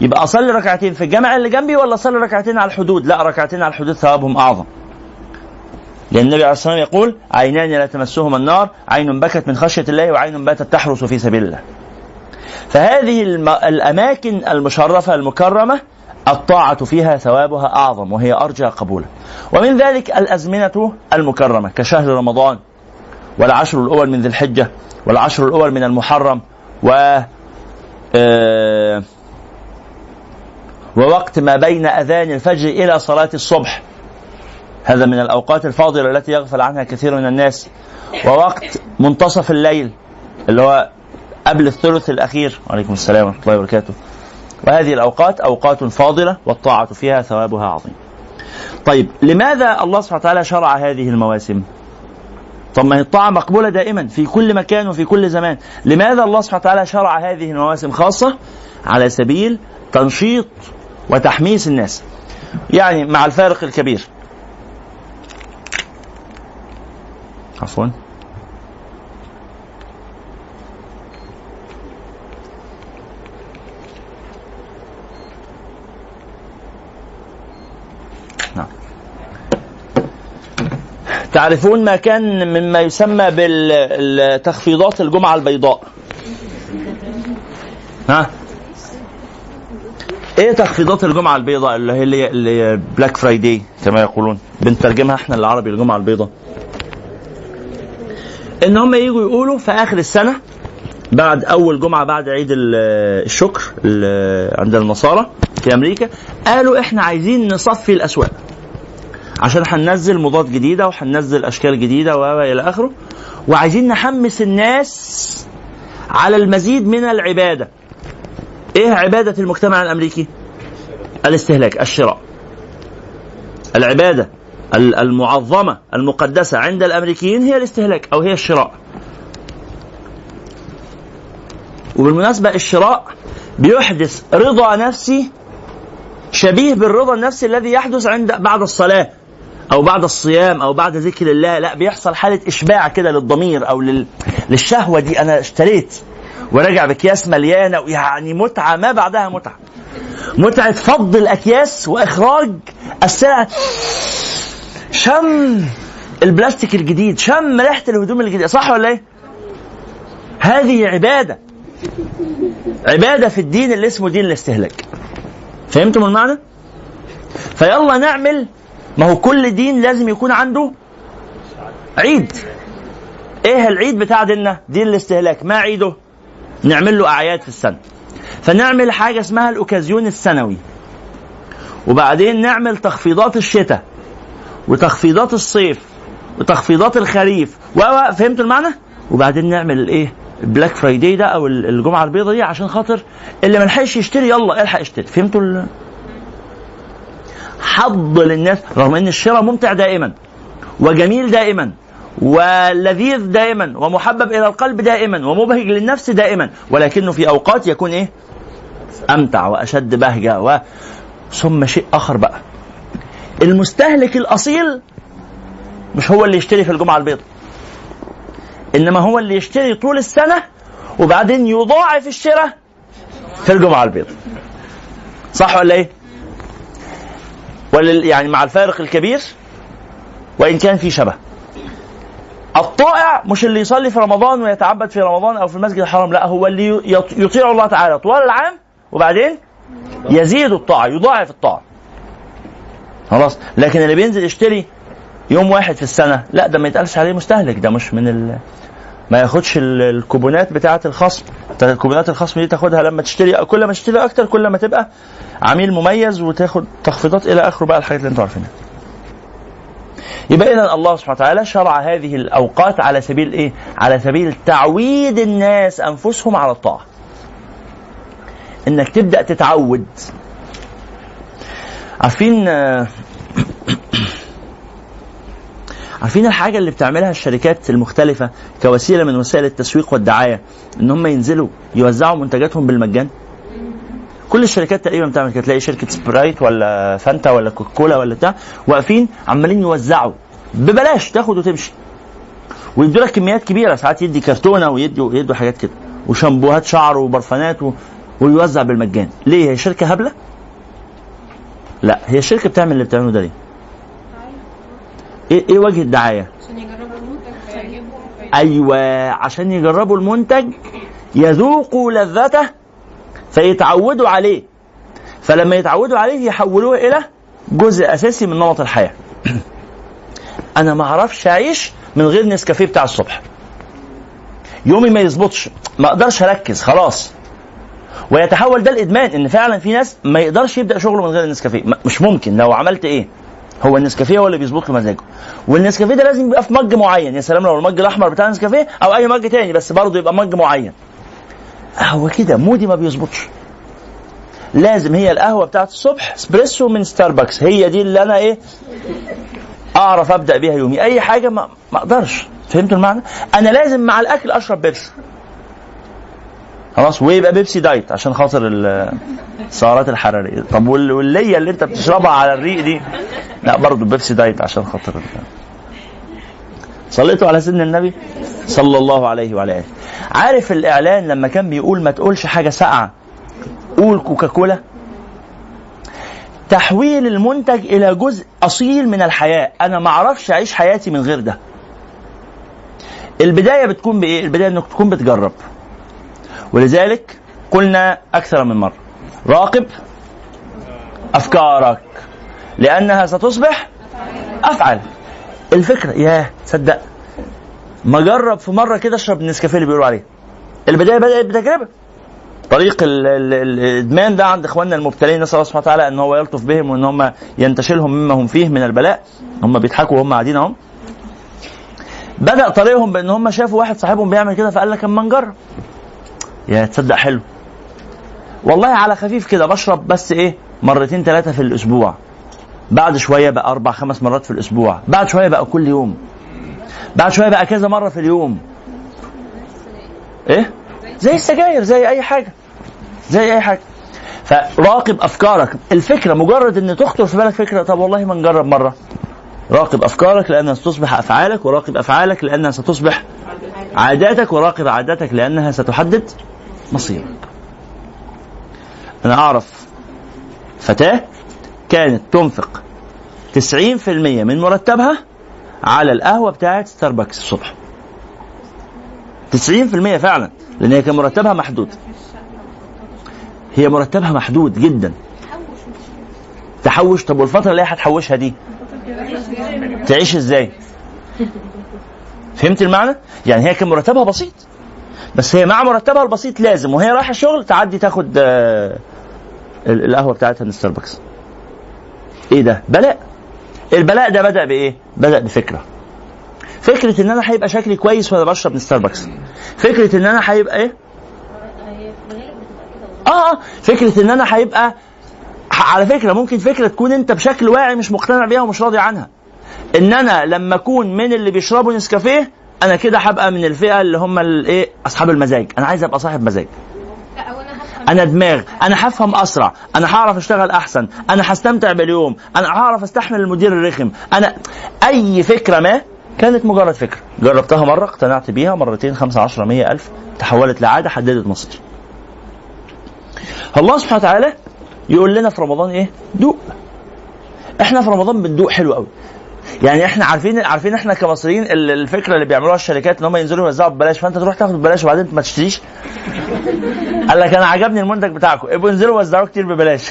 يبقى أصلي ركعتين في الجامع اللي جنبي ولا أصلي ركعتين على الحدود؟ لا ركعتين على الحدود ثوابهم أعظم. لأن النبي عليه الصلاة والسلام يقول: عينان لا تمسهما النار، عين بكت من خشية الله وعين باتت تحرس في سبيل الله. فهذه الم... الأماكن المشرفة المكرمة الطاعة فيها ثوابها أعظم وهي أرجى قبولا ومن ذلك الأزمنة المكرمة كشهر رمضان والعشر الأول من ذي الحجة والعشر الأول من المحرم و آه ووقت ما بين أذان الفجر إلى صلاة الصبح هذا من الأوقات الفاضلة التي يغفل عنها كثير من الناس ووقت منتصف الليل اللي هو قبل الثلث الأخير. وعليكم السلام ورحمة الله وبركاته. وهذه الأوقات أوقات فاضلة والطاعة فيها ثوابها عظيم. طيب لماذا الله سبحانه وتعالى شرع هذه المواسم؟ طب ما هي الطاعة مقبولة دائما في كل مكان وفي كل زمان. لماذا الله سبحانه وتعالى شرع هذه المواسم خاصة؟ على سبيل تنشيط وتحميس الناس. يعني مع الفارق الكبير. عفوا. نعم. تعرفون ما كان مما يسمى بالتخفيضات الجمعة البيضاء. ها؟ إيه تخفيضات الجمعة البيضاء اللي هي اللي, Black Friday كما يقولون؟ بنترجمها إحنا العربي الجمعة البيضاء. إن هم يجوا يقولوا في آخر السنة بعد أول جمعة بعد عيد الشكر عند النصارى في أمريكا قالوا إحنا عايزين نصفي الأسواق عشان هننزل موضات جديدة وهننزل أشكال جديدة وإلى آخره وعايزين نحمس الناس على المزيد من العبادة إيه عبادة المجتمع الأمريكي؟ الاستهلاك، الشراء. العبادة المعظمة المقدسة عند الأمريكيين هي الاستهلاك أو هي الشراء. وبالمناسبة الشراء بيحدث رضا نفسي شبيه بالرضا النفسي الذي يحدث عند بعد الصلاة أو بعد الصيام أو بعد ذكر الله. لا بيحصل حالة إشباع كده للضمير أو لل... للشهوة دي. أنا اشتريت وراجع بأكياس مليانة يعني متعة ما بعدها متعة. متعة فض الأكياس وإخراج السلع شم البلاستيك الجديد شم ريحة الهدوم الجديدة صح ولا إيه؟ هذه عبادة. عبادة في الدين اللي اسمه دين الاستهلاك. فهمتم المعنى؟ فيلا نعمل ما هو كل دين لازم يكون عنده عيد. إيه العيد بتاع ديننا؟ دين الاستهلاك. ما عيده؟ نعمل له أعياد في السنة. فنعمل حاجة اسمها الأوكازيون السنوي. وبعدين نعمل تخفيضات الشتاء. وتخفيضات الصيف وتخفيضات الخريف. و فهمتوا المعنى؟ وبعدين نعمل الايه؟ ال Black Friday ده أو الجمعة البيضاء دي عشان خاطر اللي ما لحقش يشتري يلا الحق اشتري فهمتوا حظ للناس رغم ان الشراء ممتع دائما وجميل دائما ولذيذ دائما ومحبب إلى القلب دائما ومبهج للنفس دائما ولكنه في أوقات يكون إيه؟ أمتع وأشد بهجة و. ثم شيء آخر بقى. المستهلك الأصيل مش هو اللي يشتري في الجمعة البيضاء إنما هو اللي يشتري طول السنة وبعدين يضاعف الشراء في الجمعة البيضاء. صح ولا إيه؟ ولا يعني مع الفارق الكبير وإن كان في شبه. الطائع مش اللي يصلي في رمضان ويتعبد في رمضان أو في المسجد الحرام لا هو اللي يط- يطيع الله تعالى طوال العام وبعدين يزيد الطاعة يضاعف الطاعة. خلاص لكن اللي بينزل يشتري يوم واحد في السنة لا ده ما يتقالش عليه مستهلك ده مش من ال... ما ياخدش ال- الكوبونات بتاعة الخصم الكوبونات الخصم دي تاخدها لما تشتري كل ما تشتري أكتر كل ما تبقى عميل مميز وتاخد تخفيضات إلى آخره بقى الحاجات اللي أنتوا عارفينها يبقى اذا الله سبحانه وتعالى شرع هذه الأوقات على سبيل إيه؟ على سبيل تعويد الناس أنفسهم على الطاعة. إنك تبدأ تتعود. عارفين آه، عارفين الحاجة اللي بتعملها الشركات المختلفة كوسيلة من وسائل التسويق والدعاية إن هم ينزلوا يوزعوا منتجاتهم بالمجان؟ كل الشركات تقريبا بتعمل كده تلاقي شركة سبرايت ولا فانتا ولا كوكاكولا ولا بتاع واقفين عمالين يوزعوا ببلاش تاخد وتمشي. ويدوا لك كميات كبيرة ساعات يدي كرتونة ويدوا يدوا حاجات كده وشامبوهات شعر وبرفانات و... ويوزع بالمجان. ليه؟ هي شركة هبلة؟ لا هي الشركة بتعمل اللي بتعمله ده ليه؟ إيه إيه وجه الدعاية؟ عشان يجربوا المنتج. أيوه عشان يجربوا المنتج يذوقوا لذته فيتعودوا عليه. فلما يتعودوا عليه يحولوه إلى جزء أساسي من نمط الحياة. <clears throat> أنا ما أعرفش أعيش من غير نسكافيه بتاع الصبح. يومي ما يظبطش ما أقدرش أركز خلاص. ويتحول ده الإدمان إن فعلا في ناس ما يقدرش يبدأ شغله من غير النسكافيه. مش ممكن. لو عملت إيه؟ هو النسكافيه هو اللي بيظبط له مزاجه. والنسكافيه ده لازم يبقى في mug معين. يا سلام لو ال mug الأحمر بتاع النسكافيه أو أي mug تاني بس برضه يبقى mug معين. هو كده mood ي ما بيظبطش. لازم هي القهوة بتاعت الصبح اسبريسو من ستاربكس هي دي اللي أنا إيه؟ أعرف أبدأ بيها يومي. أي حاجة ما ما أقدرش. فهمتوا المعنى؟ أنا لازم مع الأكل أشرب بيبسي. خلاص ويبقى بيبسي diet عشان خاطر ال- السعرات الحرارية. طب وال- واللية اللي انت بتشربها على الريق دي؟ لا برضه بيبسي دايت عشان خاطر صليتوا على سيدنا النبي صلى الله عليه وعلى آله. عارف الإعلان لما كان بيقول ما تقولش حاجة ساقعة؟ قول كوكاكولا. تحويل المنتج إلى جزء أصيل من الحياة. أنا ما أعرفش أعيش حياتي من غير ده. البداية بتكون بإيه؟ البداية إنك تكون بتجرب. ولذلك قلنا أكثر من مرة. راقب أفكارك لأنها ستصبح افعال الفكرة ياه تصدق ما جرب في مرة كده اشرب النسكافيه اللي بيقولوا عليه. البداية بدأت بتجربة. طريق ال- ال- ال- الإدمان ده عند إخواننا المبتلين نسأل الله سبحانه وتعالى إن هو يلطف بهم وإن هم ينتشلهم مما هم فيه من البلاء. هم بيضحكوا وهم قاعدين اهم بدأ طريقهم بإن هم شافوا واحد صاحبهم بيعمل كده فقال لك أما نجرب. يا تصدق حلو. والله على خفيف كده بشرب بس إيه؟ مرتين ثلاثة في الأسبوع. بعد شوية بقى أربع خمس مرات في الأسبوع. بعد شوية بقى كل يوم. بعد شوية بقى كذا مرة في اليوم. إيه؟ زي السجاير زي أي حاجة. زي أي حاجة. فراقب أفكارك. الفكرة مجرد إن تخطر في بالك فكرة طب والله ما نجرب مرة. راقب أفكارك لأنها ستصبح أفعالك وراقب أفعالك لأنها ستصبح عاداتك وراقب عاداتك لأنها ستحدد. مصيرك أنا أعرف فتاة كانت تنفق 90% من مرتبها على القهوة بتاعت ستاربكس الصبح. 90% فعلا لأن هي كان مرتبها محدود. هي مرتبها محدود جدا. تحوش طب والفترة اللي هي هتحوشها دي؟ تعيش إزاي؟ فهمت المعنى؟ يعني هي كان مرتبها بسيط. بس هي مع مرتبها البسيط لازم وهي رايحة الشغل تعدي تاخد آه، ال- القهوة بتاعتها من ستاربكس إيه ده؟ بلاء. البلاء ده بدأ بإيه؟ بدأ بفكرة. فكرة إن أنا هيبقى شكلي كويس وأنا بشرب من ستاربكس فكرة إن أنا هيبقى إيه؟ آه آه. فكرة إن أنا هيبقى على فكرة ممكن فكرة تكون أنت بشكل واعي مش مقتنع بيها ومش راضي عنها. إن أنا لما أكون من اللي بيشربوا نسكافيه أنا كده هبقى من الفئة اللي هم الايه اصحاب المزاج. أنا عايز ابقى صاحب مزاج. أنا دماغ. أنا هفهم اسرع. أنا هعرف اشتغل احسن. أنا هستمتع باليوم. أنا هعرف استحمل المدير الرخم. أنا اي فكرة ما كانت مجرد فكرة. جربتها مرة اقتنعت بيها مرتين خمسة عشرة مية ألف. تحولت لعادة حددت مصير. الله سبحانه وتعالى يقول لنا في رمضان إيه؟ دوق. إحنا في رمضان بندوق حلو قوي. يعني إحنا عارفين عارفين إحنا كمصريين ال- الفكرة اللي بيعملوها الشركات إن هم ينزلوا يوزعوا ببلاش فأنت تروح تاخد ببلاش وبعدين ما تشتريش؟ قال لك أنا عجبني المنتج بتاعكم ابقوا انزلوا وزعوه كتير ببلاش.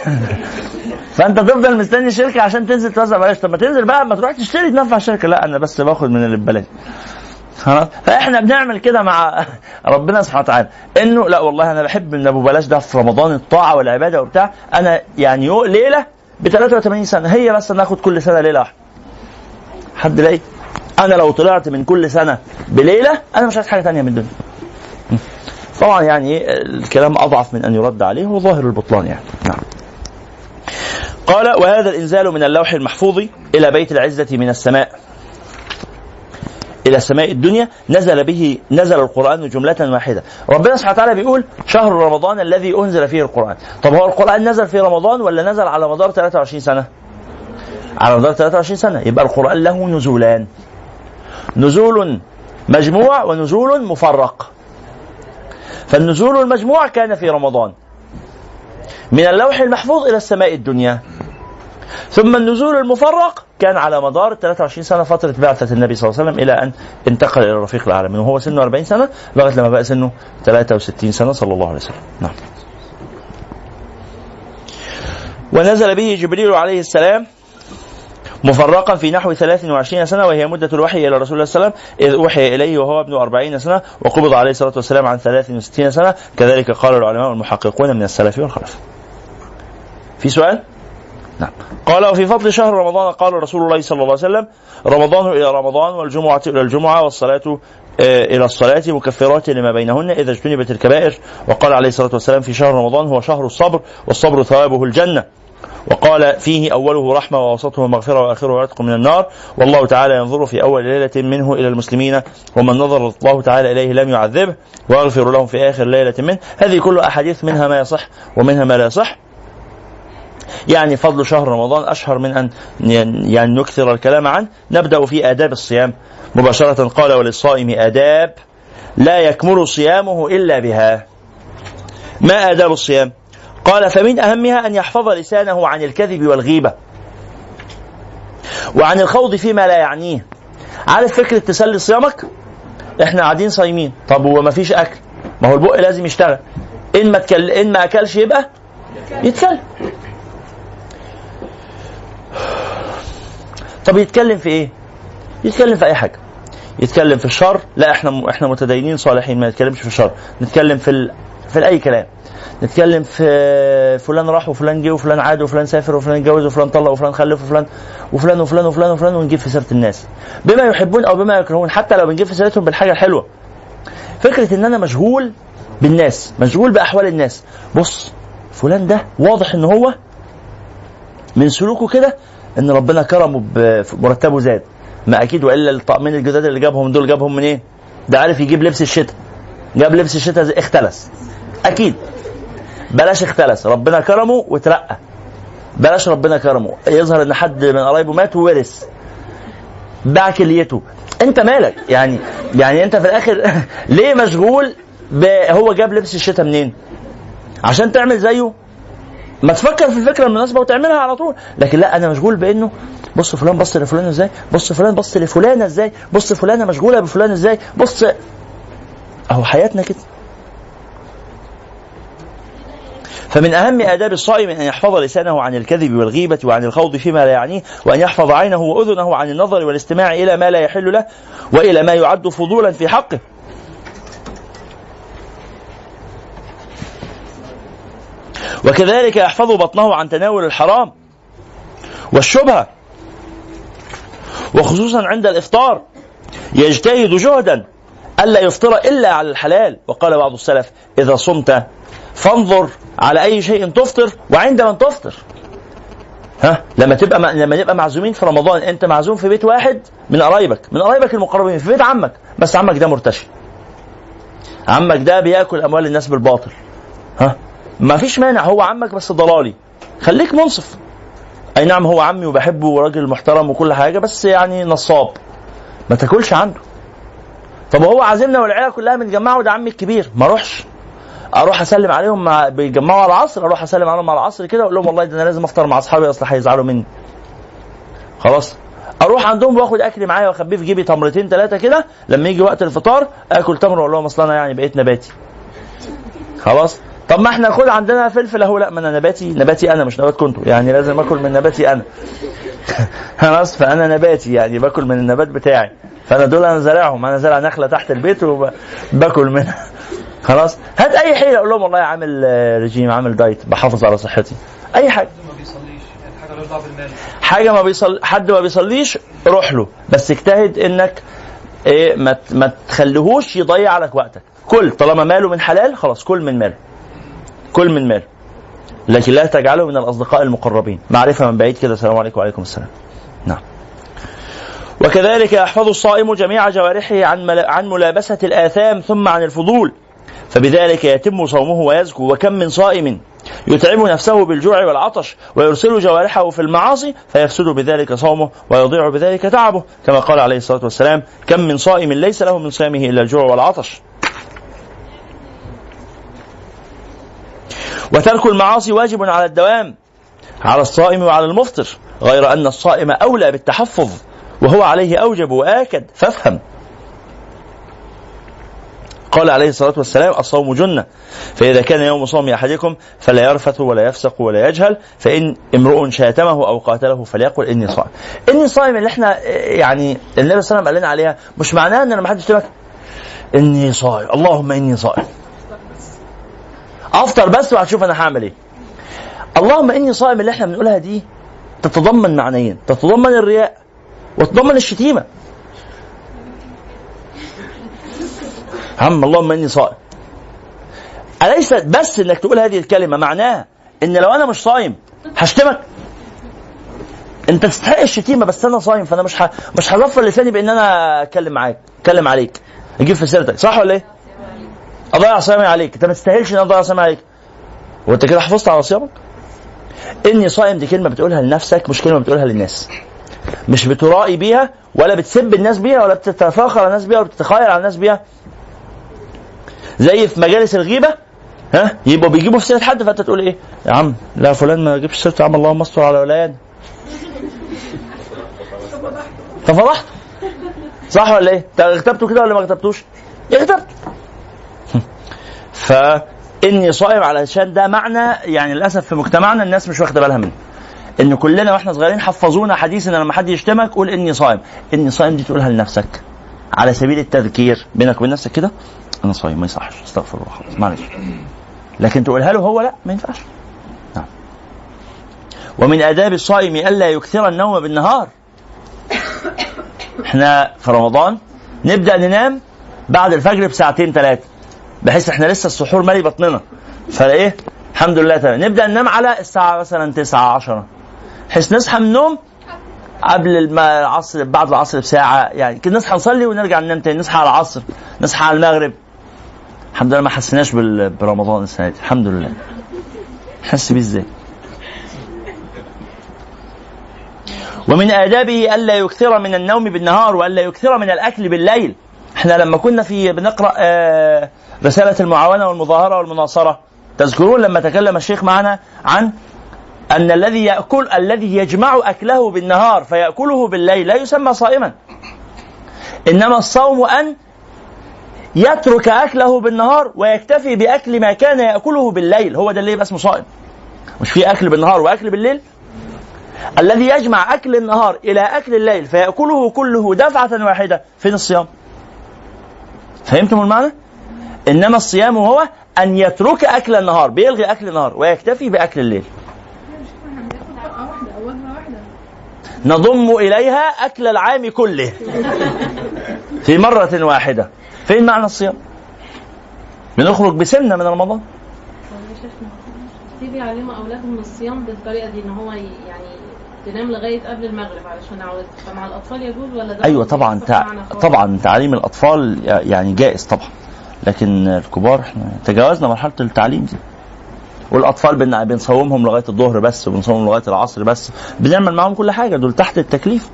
<laughs> فأنت تفضل مستني الشركة عشان تنزل توزع ببلاش. طب ما تنزل بقى ما تروح تشتري تنفع الشركة. لا أنا بس باخد من اللي ببلاش. خلاص؟ فإحنا بنعمل كده مع <laughs> ربنا سبحانه وتعالى. انه لا والله أنا بحب من أبو بلاش ده في رمضان الطاعة والعبادة وبتاع. أنا يعني ليلة ب 83 سنة. هي بس ناخد كل سنة ليلة واحدة. حد لاقي أنا لو طلعت من كل سنة بليلة أنا مش عايز حاجة تانية من الدنيا. طبعا يعني الكلام أضعف من أن يرد عليه هو ظاهر البطلان يعني. نعم. قال وهذا الإنزال من اللوح المحفوظ إلى بيت العزة من السماء. إلى سماء الدنيا. نزل به نزل القرآن جملة واحدة. ربنا سبحانه وتعالى بيقول شهر رمضان الذي أنزل فيه القرآن. طب هو القرآن نزل في رمضان ولا نزل على مدار 23 سنة؟ على مدار 23 سنة. يبقى القرآن له نزولان. نزول مجموع ونزول مفرق. فالنزول المجموع كان في رمضان. من اللوح المحفوظ إلى السماء الدنيا. ثم النزول المفرق كان على مدار 23 سنة فترة بعثة النبي صلى الله عليه وسلم إلى أن انتقل إلى الرفيق الاعلى من وهو سنه 40 سنة لغاية لما بقى سنه 63 سنة صلى الله عليه وسلم. نعم. ونزل به جبريل عليه السلام مفرقا في نحو 23 سنة وهي مدة الوحي إلى رسول الله صلى الله عليه وسلم إذ أوحي إليه وهو ابن 40 سنة وقبض عليه الصلاة والسلام عن 63 سنة. كذلك قال العلماء المحققون من السلف والخلف. في سؤال؟ نعم. قال وفي فضل شهر رمضان قال رسول الله صلى الله عليه وسلم رمضان إلى رمضان والجمعة إلى الجمعة والصلاة آه، إلى الصلاة مكفرات لما بينهن إذا اجتنبت الكبائر. وقال عليه الصلاة والسلام في شهر رمضان هو شهر الصبر والصبر ثوابه الجنة. وقال فيه أوله رحمة ووسطه مغفرة وآخره عتق من النار. والله تعالى ينظر في أول ليلة منه إلى المسلمين ومن نظر الله تعالى إليه لم يعذبه ويغفر لهم في آخر ليلة منه. هذه كل أحاديث منها ما يصح ومنها ما لا يصح. يعني فضل شهر رمضان أشهر من أن يعني نكثر الكلام عنه. نبدأ في آداب الصيام. مباشرة قال وللصائم آداب لا يكمل صيامه إلا بها. ما آداب الصيام؟ قال فمن أهمها أن يحفظ لسانه عن الكذب والغيبة وعن الخوض فيما لا يعنيه. عارف فكرة تسلي صيامك؟ إحنا قاعدين صايمين. طب وما فيش أكل؟ ما هو البق لازم يشتغل. إن ما, تكل... إن ما أكلش يبقى يتكلم طب يتكلم في إيه؟ يتكلم في أي حاجة. يتكلم في الشر. لا إحنا إحنا متدينين صالحين ما نتكلمش في الشر. نتكلم في ال... في أي كلام. نتكلم في فلان راح وفلان جه وفلان عاد وفلان سافر وفلان اتجوز وفلان طلق وفلان خلف وفلان وفلان وفلان وفلان وفلان ونجيب في سيرة الناس. بما يحبون أو بما يكرهون حتى لو بنجيب في سيرتهم بالحاجة الحلوة. فكرة إن أنا مشغول بالناس مشغول بأحوال الناس. بص فلان ده واضح إن هو من سلوكه كده إن ربنا كرمه بمرتبه زاد. ما أكيد وإلا الطقمين الجداد اللي جابهم دول جابهم منين؟ ده عارف يجيب لبس الشتاء. جاب لبس الشتاء إختلس. أكيد. بلاش اختلس. ربنا كرمه وترقى. بلاش ربنا كرمه. يظهر إن حد من قرايبه مات وورث. باع كليته. أنت مالك؟ يعني يعني أنت في الآخر <laughs> ليه مشغول هو جاب لبس الشتاء منين؟ عشان تعمل زيه. ما تفكر في الفكرة المناسبة وتعملها على طول. لكن لا أنا مشغول بإنه بص فلان بص لفلان إزاي؟ بص فلان بص لفلانة إزاي؟ بص فلانة مشغولة بفلان إزاي؟ بص أهو حياتنا كده. فمن أهم آداب الصائم أن يحفظ لسانه عن الكذب والغيبة وعن الخوض فيما لا يعنيه وأن يحفظ عينه وأذنه عن النظر والاستماع إلى ما لا يحل له وإلى ما يعد فضولا في حقه. وكذلك يحفظ بطنه عن تناول الحرام والشبهة وخصوصا عند الإفطار يجتهد جهدا ألا يفطر إلا على الحلال. وقال بعض السلف إذا صمت فانظر على أي شيء تفطر وعند من تفطر. ها؟ لما تبقى مع... لما نبقى معزومين في رمضان أنت معزوم في بيت واحد من قرايبك من قرايبك المقربين في بيت عمك بس عمك ده مرتشي. عمك ده بياكل أموال الناس بالباطل. ها؟ ما فيش مانع هو عمك بس ضلالي. خليك منصف. أي نعم هو عمي وبحبه وراجل محترم وكل حاجة بس يعني نصاب. ما تاكلش عنده. طب هو عازمنا والعيلة كلها متجمعة وده عمي الكبير. ما اروحش أروح اسلم عليهم مع بيتجمعوا على العصر أروح اسلم عليهم على العصر كده واقول لهم والله ده أنا لازم افطر مع اصحابي اصل هيزعلوا مني. خلاص. أروح عندهم واخد اكل معايا واخبيه في جيبي تمرتين ثلاثة كده لما يجي وقت الفطار اكل تمر واقول لهم اصل أنا يعني بقيت نباتي. خلاص. طب ما إحنا خد عندنا فلفل اهو لا ما أنا نباتي نباتي أنا مش نبات كنتوا. يعني لازم اكل من نباتي أنا. <laughs> خلاص فانا نباتي يعني باكل من النبات بتاعي. فانا دول أنا زارعهم أنا زارع نخلة تحت البيت وباكل منها. خلاص؟ هات أي حيله أقول لهم والله عامل آه، رجيم عامل دايت بحافظ على صحتي. أي حاجة. يعني حاجة ما بيصل حد ما بيصليش روح له. بس اجتهد إنك إيه ما ما تخليهوش يضيع لك وقتك. كل طالما ماله من حلال خلاص كل من ماله. كل من ماله. لكن لا تجعله من الأصدقاء المقربين. معرفة من بعيد كده. السلام عليكم وعليكم السلام. نعم. وكذلك يحفظ الصائم جميع جوارحه عن عن ملابسة الآثام ثم عن الفضول. فبذلك يتم صومه ويزكو وكم من صائم يتعب نفسه بالجوع والعطش ويرسل جوارحه في المعاصي فيفسد بذلك صومه ويضيع بذلك تعبه كما قال عليه الصلاة والسلام كم من صائم ليس له من صيامه إلا الجوع والعطش. وترك المعاصي واجب على الدوام على الصائم وعلى المفطر غير أن الصائم أولى بالتحفظ وهو عليه أوجب وآكد فافهم. قال عليه الصلاة والسلام الصوم جنة. فإذا كان يوم صوم أحدكم فلا يرفث ولا يفسق ولا يجهل فإن امرؤ شاتمه أو قاتله فليقل إني صائم. إني صائم اللي إحنا يعني النبي صلى الله عليه وسلم قال لنا عليها مش معناها إن أنا ما حدش يشتمك. إني صائم اللهم إني صائم. أفطر بس وهتشوف أنا هعمل إيه. اللهم إني صائم اللي إحنا بنقولها دي تتضمن معنيين تتضمن الرياء وتتضمن الشتيمة. عم اللهم اني صائم أليست بس إنك تقول هذه الكلمة؟ معناها إن لو أنا مش صايم هشتمك. أنت تستحق الشتيمة بس أنا صايم فأنا مش ه... مش هظفر لساني بإن أنا أتكلم معاك أتكلم عليك. أجيب في سيرتك صح ولا إيه؟ أضيع صيامي عليك. أنت ما تستاهلش ان أضيع صيامي عليك. وأنت كده حافظت على صيامك؟ إني صائم دي كلمة بتقولها لنفسك مش كلمة بتقولها للناس. مش بترائي بيها ولا بتسب الناس بيها ولا بتتفاخر على الناس بيها ولا بتتخيل على الناس بيها. زي في مجالس الغيبة ها؟ يبقوا بيجيبوا في سيرة حد فأنت تقول إيه؟ يا عم لا فلان ما يجيبش سيرته يا عم اللهم استر على ولايان ففضحت. صح ولا إيه؟ اغتبته كده ولا ما اغتبتوش؟ اغتبت. فإني صائم علشان ده معنى يعني للأسف في مجتمعنا الناس مش واخدة بالها منه. إن كلنا وإحنا صغيرين حفظونا حديث إن لما حد يشتمك قول إني صائم. إني صائم دي تقولها لنفسك. على سبيل التذكير. بينك وبين نفسك كده؟ أنا صايم ما يصحش. استغفر الله. خلاص معلش. لكن تقولها له هو؟ لا ما ينفعش. نعم. ومن آداب الصائم ألا يكثر النوم بالنهار. إحنا في رمضان نبدأ ننام بعد الفجر بساعتين ثلاثة بحيث إحنا لسه السحور مالي بطننا. فايه الحمد لله تمام. نبدأ ننام على الساعة مثلا 9 10 بحيث نصحى من النوم قبل العصر بعد العصر بساعة. يعني كده نصحى نصلي ونرجع ننام تاني. نصحى على العصر نصحى على المغرب. الحمد لله ما حسيناش برمضان السنة دي. الحمد لله. حس بيه إزاي؟ ومن آدابه ألا يكثر من النوم بالنهار وألا يكثر من الأكل بالليل. إحنا لما كنا في بنقرأ آه، رسالة المعاونة والمظاهرة والمناصرة. تذكرون لما تكلم الشيخ معنا عن أن الذي يأكل الذي يجمع أكله بالنهار فيأكله بالليل. لا يسمى صائما. إنما الصوم أن يترك أكله بالنهار ويكتفي بأكل ما كان يأكله بالليل. هو ده اللي يبقى اسمه صائم. مش في أكل بالنهار وأكل بالليل؟ الذي يجمع أكل النهار إلى أكل الليل فيأكله كله دفعة واحدة. فين الصيام؟ فهمتم المعنى؟ إنما الصيام هو أن يترك أكل النهار بيلغي أكل النهار ويكتفي بأكل الليل. نضم إليها أكل العام كله في مرة واحدة. فين معنى الصيام؟ بنخرج بسنة من رمضان. في بيعلموا أولادهم الصيام بالطريقة دي إن هو يعني تنام لغاية قبل المغرب علشان عاوز فمع الأطفال يجوز ولا ده أيوه طبعا تع... طبعا تعليم الأطفال يعني جائز طبعا. لكن الكبار إحنا تجاوزنا مرحلة التعليم دي. والأطفال بن... بنصومهم لغاية الظهر بس وبنصومهم لغاية العصر بس بنعمل معاهم كل حاجة. دول تحت التكليف.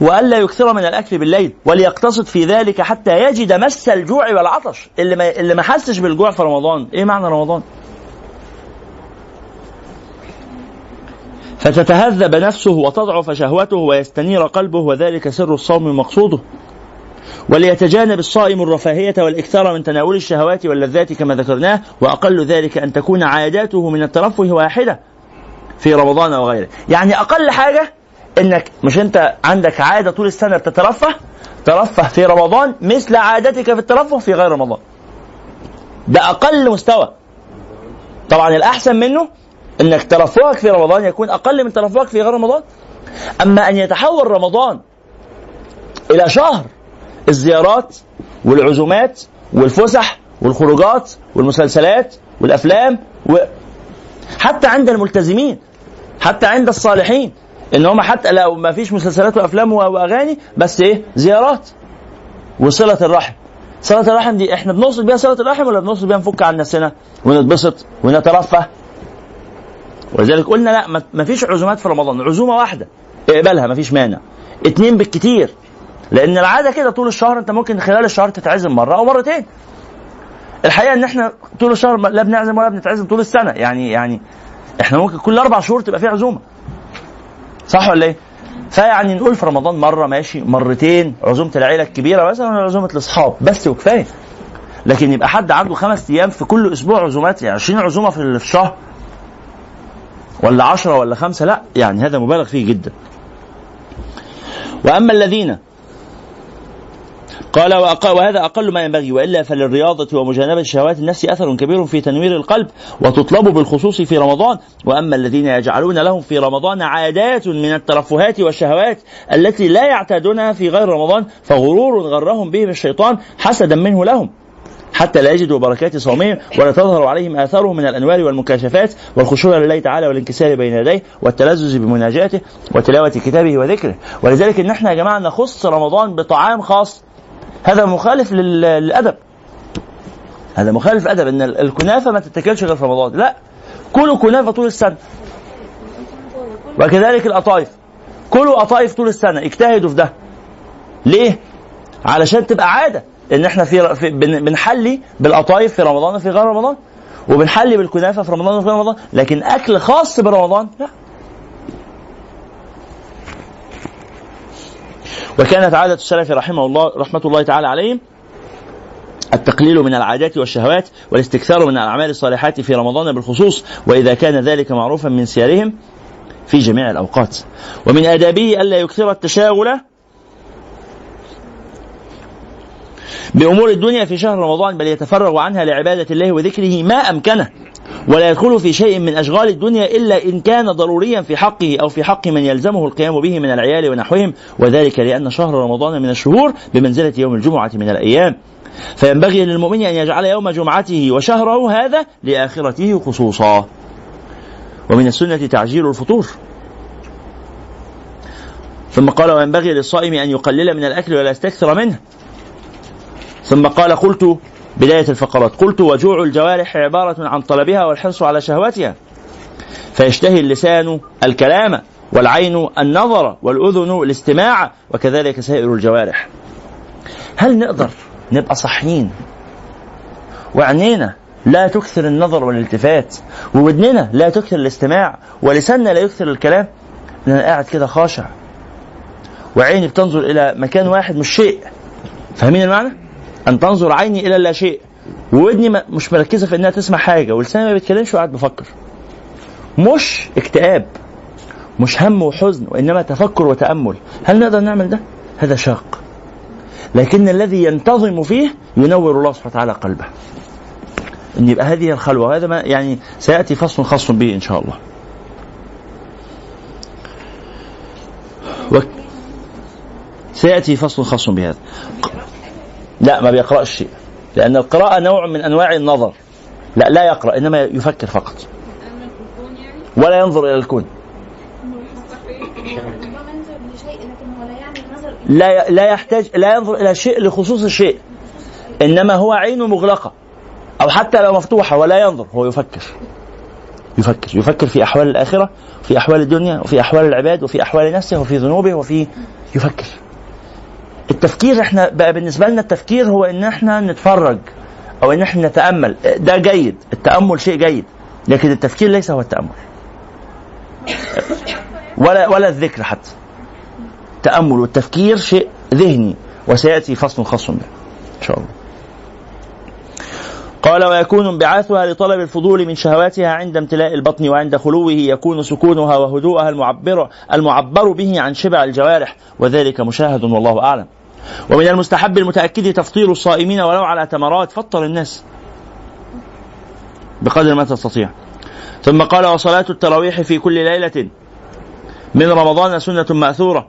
والا يكثر من الأكل بالليل وليقتصد في ذلك حتى يجد مس الجوع والعطش. اللي ما اللي ما حسش بالجوع في رمضان. إيه معنى رمضان؟ فتتهذب نفسه وتضعف شهوته ويستنير قلبه وذلك سر الصوم ومقصوده وليتجانب الصائم الرفاهية والإكثار من تناول الشهوات واللذات كما ذكرناه وأقل ذلك أن تكون عاداته من الترفه واحدة في رمضان وغيره. يعني أقل حاجة إنك مش أنت عندك عادة طول السنة بتترفه؟ ترفه في رمضان مثل عادتك في الترفه في غير رمضان. ده أقل مستوى. طبعا الأحسن منه إنك ترفهك في رمضان يكون أقل من ترفهك في غير رمضان. أما أن يتحول رمضان إلى شهر الزيارات والعزومات والفسح والخروجات والمسلسلات والأفلام و... حتى عند الملتزمين حتى عند الصالحين. إن هم حتى لو ما فيش مسلسلات وأفلام وأغاني بس إيه؟ زيارات وصلة الرحم. صلة الرحم دي إحنا بنوصل بيها صلة الرحم ولا بنوصل بيها نفك عن نفسنا ونتبسط ونترفه؟ ولذلك قلنا لا ما- فيش عزومات في رمضان عزومة واحدة. اقبلها ما فيش مانع. اتنين بالكتير. لأن العادة كده طول الشهر أنت ممكن خلال الشهر تتعزم مرة أو مرتين. الحقيقة إن إحنا طول الشهر لا بنعزم ولا بنتعزم طول السنة. يعني يعني إحنا ممكن كل أربع شهور تبقى في عزومة. صح ولا إيه؟ فيعني نقول في رمضان مرة ماشي مرتين عزومة العيلة الكبيرة مثلا عزومة الأصحاب بس وكفاية. لكن يبقى حد عنده خمس أيام في كل أسبوع عزومات يعني 20 عزومة في الشهر. ولا عشرة ولا خمسة لا يعني هذا مبالغ فيه جدا. وأما الذين قال وهذا أقل ما ينبغي وإلا فللرياضة ومجانبة شهوات النفس أثر كبير في تنوير القلب وتطلب بالخصوص في رمضان. وأما الذين يجعلون لهم في رمضان عادات من الترفهات والشهوات التي لا يعتادونها في غير رمضان فغرور غرهم بهم الشيطان حسدا منه لهم. حتى لا يجدوا بركات صومهم ولا تظهر عليهم آثاره من الأنوار والمكاشفات والخشوع لله تعالى والانكسار بين يديه والتلذذ بمناجاته وتلاوة كتابه وذكره. ولذلك إن إحنا يا جماعة نخص رمضان بطعام خاص هذا مخالف لل- للأدب. هذا مخالف أدب إن ال- الكنافة ما تتاكلش غير في رمضان. لا كلوا كنافة طول السنة. وكذلك القطايف. كلوا قطايف طول السنة اجتهدوا في ده. ليه؟ علشان تبقى عادة إن إحنا في, في بن- بنحلي بالقطايف في رمضان وفي غير رمضان وبنحلي بالكنافة في رمضان وفي غير رمضان لكن أكل خاص برمضان لا. وكانت عادة السلف رحمه الله رحمة الله تعالى عليهم التقليل من العادات والشهوات والاستكثار من الأعمال الصالحات في رمضان بالخصوص وإذا كان ذلك معروفا من سيرهم في جميع الأوقات. ومن آدابه الا يكثر التشاغل بأمور الدنيا في شهر رمضان بل يتفرغ عنها لعبادة الله وذكره ما أمكنه. ولا يدخل في شيء من أشغال الدنيا إلا إن كان ضروريا في حقه أو في حق من يلزمه القيام به من العيال ونحوهم وذلك لأن شهر رمضان من الشهور بمنزلة يوم الجمعة من الأيام. فينبغي للمؤمن أن يجعل يوم جمعته وشهره هذا لآخرته خصوصا. ومن السنة تعجيل الفطور. ثم قال وينبغي للصائم أن يقلل من الأكل ولا يستكثر منه. ثم قال قلت بداية الفقرات. قلت وجوع الجوارح عبارة عن طلبها والحرص على شهوتها. فيشتهي اللسان الكلام والعين النظر والأذن الاستماع وكذلك سائر الجوارح. هل نقدر نبقى صحيين وعينينا لا تكثر النظر والالتفات وودننا لا تكثر الاستماع ولساننا لا يكثر الكلام؟ أنا قاعد كده خاشع وعيني بتنظر إلى مكان واحد مش شيء. فاهمين المعنى؟ أن تنظر عيني إلى لا شيء. وودني مش مركزة في إنها تسمع حاجة. ولساني ما بيتكلمش وقاعد بفكر. مش اكتئاب. مش هم وحزن وإنما تفكر وتأمل. هل نقدر نعمل ده؟ هذا شاق. لكن الذي ينتظم فيه ينور الله سبحانه وتعالى قلبه. إن يبقى هذه الخلوة. وهذا ما يعني سيأتي فصل خاص به إن شاء الله. و... سيأتي فصل خاص بهذا لا ما بيقرأش شيء. لأن القراءة نوع من أنواع النظر. لا لا يقرأ إنما يفكر فقط. ولا ينظر إلى الكون. لا لا يحتاج لا ينظر إلى شيء لخصوص الشيء. إنما هو عينه مغلقة. أو حتى لو مفتوحة ولا ينظر هو يفكر. يفكر. يفكر في أحوال الآخرة في أحوال الدنيا وفي أحوال العباد وفي أحوال نفسه وفي ذنوبه وفي يفكر. التفكير إحنا بقى بالنسبة لنا التفكير هو ان إحنا نتفرج أو ان إحنا نتأمل. ده جيد. التأمل شيء جيد. لكن التفكير ليس هو التأمل. ولا ولا الذكر حتى. التامل والتفكير شيء ذهني وسيأتي فصل خاص به. إن شاء الله. قال ويكون انبعاثها لطلب الفضول من شهواتها عند امتلاء البطن وعند خلوه يكون سكونها وهدوءها المعبر المعبر به عن شبع الجوارح. وذلك مشاهد والله أعلم. ومن المستحب المتأكد تفطير الصائمين ولو على تمرات فطر الناس بقدر ما تستطيع. ثم قال وصلاة التراويح في كل ليلة من رمضان سنة مأثورة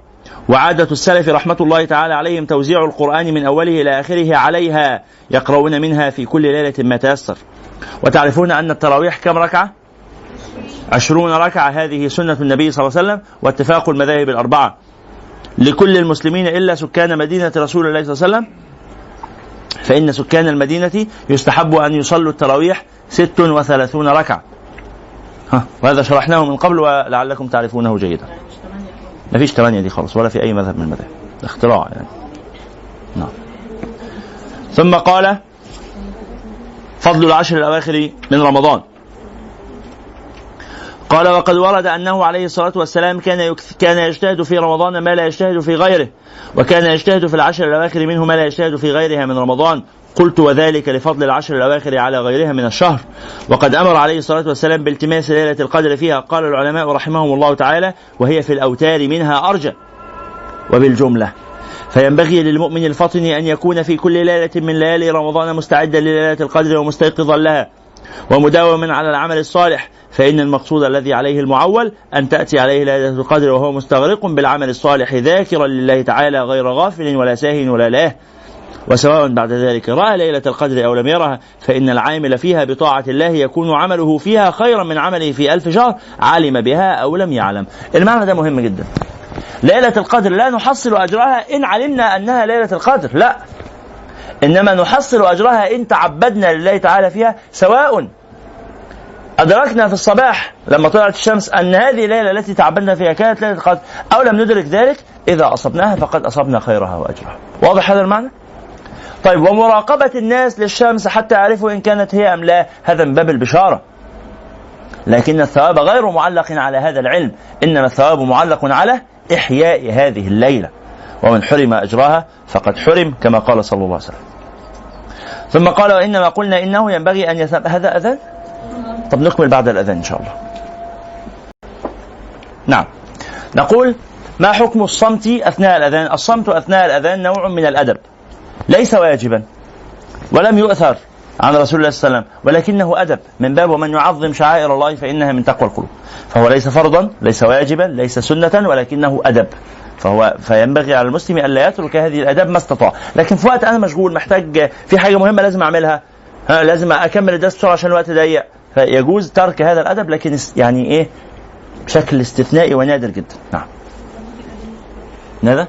وعادة السلف رحمة الله تعالى عليهم توزيع القرآن من أوله إلى آخره عليها يقرؤون منها في كل ليلة ما تيسر وتعرفون أن التراويح كم ركعة؟ عشرون ركعة هذه سنة النبي صلى الله عليه وسلم واتفاق المذاهب الأربعة لكل المسلمين إلا سكان مدينة رسول الله صلى الله عليه وسلم. فإن سكان المدينة يستحب أن يصلوا التراويح ست وثلاثون ركعة. ها وهذا شرحناه من قبل ولعلكم تعرفونه جيدا. ما فيش ثمانية دي خالص ولا في أي مذهب من المذاهب. اختراع يعني. نعم. ثم قال فضل العشر الأواخر من رمضان. قال وقد ورد أنه عليه الصلاة والسلام كان كان يجتهد في رمضان ما لا يجتهد في غيره وكان يجتهد في العشر الأواخر منه ما لا يجتهد في غيرها من رمضان. قلت وذلك لفضل العشر الأواخر على غيرها من الشهر. وقد أمر عليه الصلاة والسلام بالتماس ليلة القدر فيها قال العلماء رحمهم الله تعالى وهي في الأوتار منها أرجى وبالجملة. فينبغي للمؤمن الفطن أن يكون في كل ليلة من ليالي رمضان مستعدا لليلة القدر ومستيقظا لها. ومداوما على العمل الصالح فإن المقصود الذي عليه المعول أن تأتي عليه ليلة القدر وهو مستغرق بالعمل الصالح ذاكرا لله تعالى غير غافل ولا ساهن ولا لاه وسواء بعد ذلك رأى ليلة القدر أو لم يرها فإن العامل فيها بطاعة الله يكون عمله فيها خيرا من عمله في ألف شهر علم بها أو لم يعلم. المعنى ده مهم جدا. ليلة القدر لا نحصل أجرها إن علمنا أنها ليلة القدر لا. إنما نحصل أجرها إن تعبدنا لله تعالى فيها سواء. أدركنا في الصباح لما طلعت الشمس أن هذه الليلة التي تعبدنا فيها كانت ليلة القدر أو لم ندرك ذلك إذا أصبناها فقد أصبنا خيرها وأجرها. واضح هذا المعنى؟ طيب ومراقبة الناس للشمس حتى يعرفوا إن كانت هي أم لا هذا من باب البشارة. لكن الثواب غير معلق على هذا العلم إنما الثواب معلق على إحياء هذه الليلة. ومن حرم أجرها فقد حرم كما قال صلى الله عليه وسلم. ثم قال وإنما قلنا إنه ينبغي أن يثب هذا أذان طب نكمل بعد الأذان إن شاء الله. نعم. نقول ما حكم الصمت أثناء الأذان؟ الصمت أثناء الأذان نوع من الأدب. ليس واجبا. ولم يؤثر عن رسول الله صلى الله عليه وسلم. ولكنه أدب. من باب ومن يعظم شعائر الله فإنها من تقوى القلوب. فهو ليس فرضا ليس واجبا ليس سنة ولكنه أدب. فهو فينبغي على المسلم الا يترك هذه الأداب ما استطاع، لكن في وقت أنا مشغول محتاج في حاجة مهمة لازم أعملها. ها لازم أكمل الدرس بسرعة عشان الوقت ضيق. فيجوز ترك هذا الأدب لكن يعني إيه؟ بشكل استثنائي ونادر جدا. نعم. ماذا؟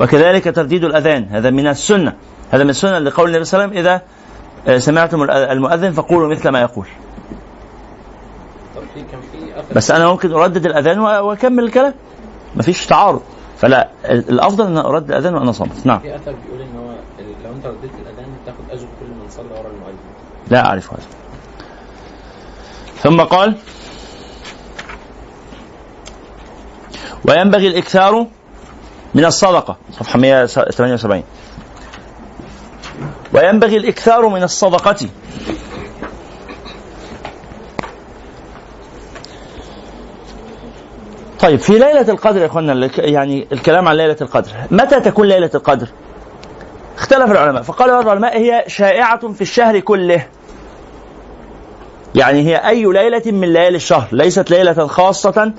وكذلك ترديد الأذان. هذا من السنة. هذا من السنة لقول النبي صلى الله عليه وسلم إذا سمعتم المؤذن فقولوا مثل ما يقول. بس أنا ممكن أردد الأذان وأكمل الكلام. مفيش تعارض. فلا الأفضل أن اردد الأذان وأنا صامت. نعم. في أثر بيقول إن هو لو أنت رديت الأذان تاخد أجر كل من صلى ورا المؤذن. لا أعرف هذا. ثم قال وينبغي الإكثار من الصدقة. صفحة 178 وينبغي الإكثار من الصدقة. طيب في ليلة القدر يا اخوانا يعني الكلام عن ليلة القدر، متى تكون ليلة القدر؟ اختلف العلماء، فقال بعض العلماء هي شائعة في الشهر كله. يعني هي أي ليلة من ليالي الشهر، ليست ليلة خاصة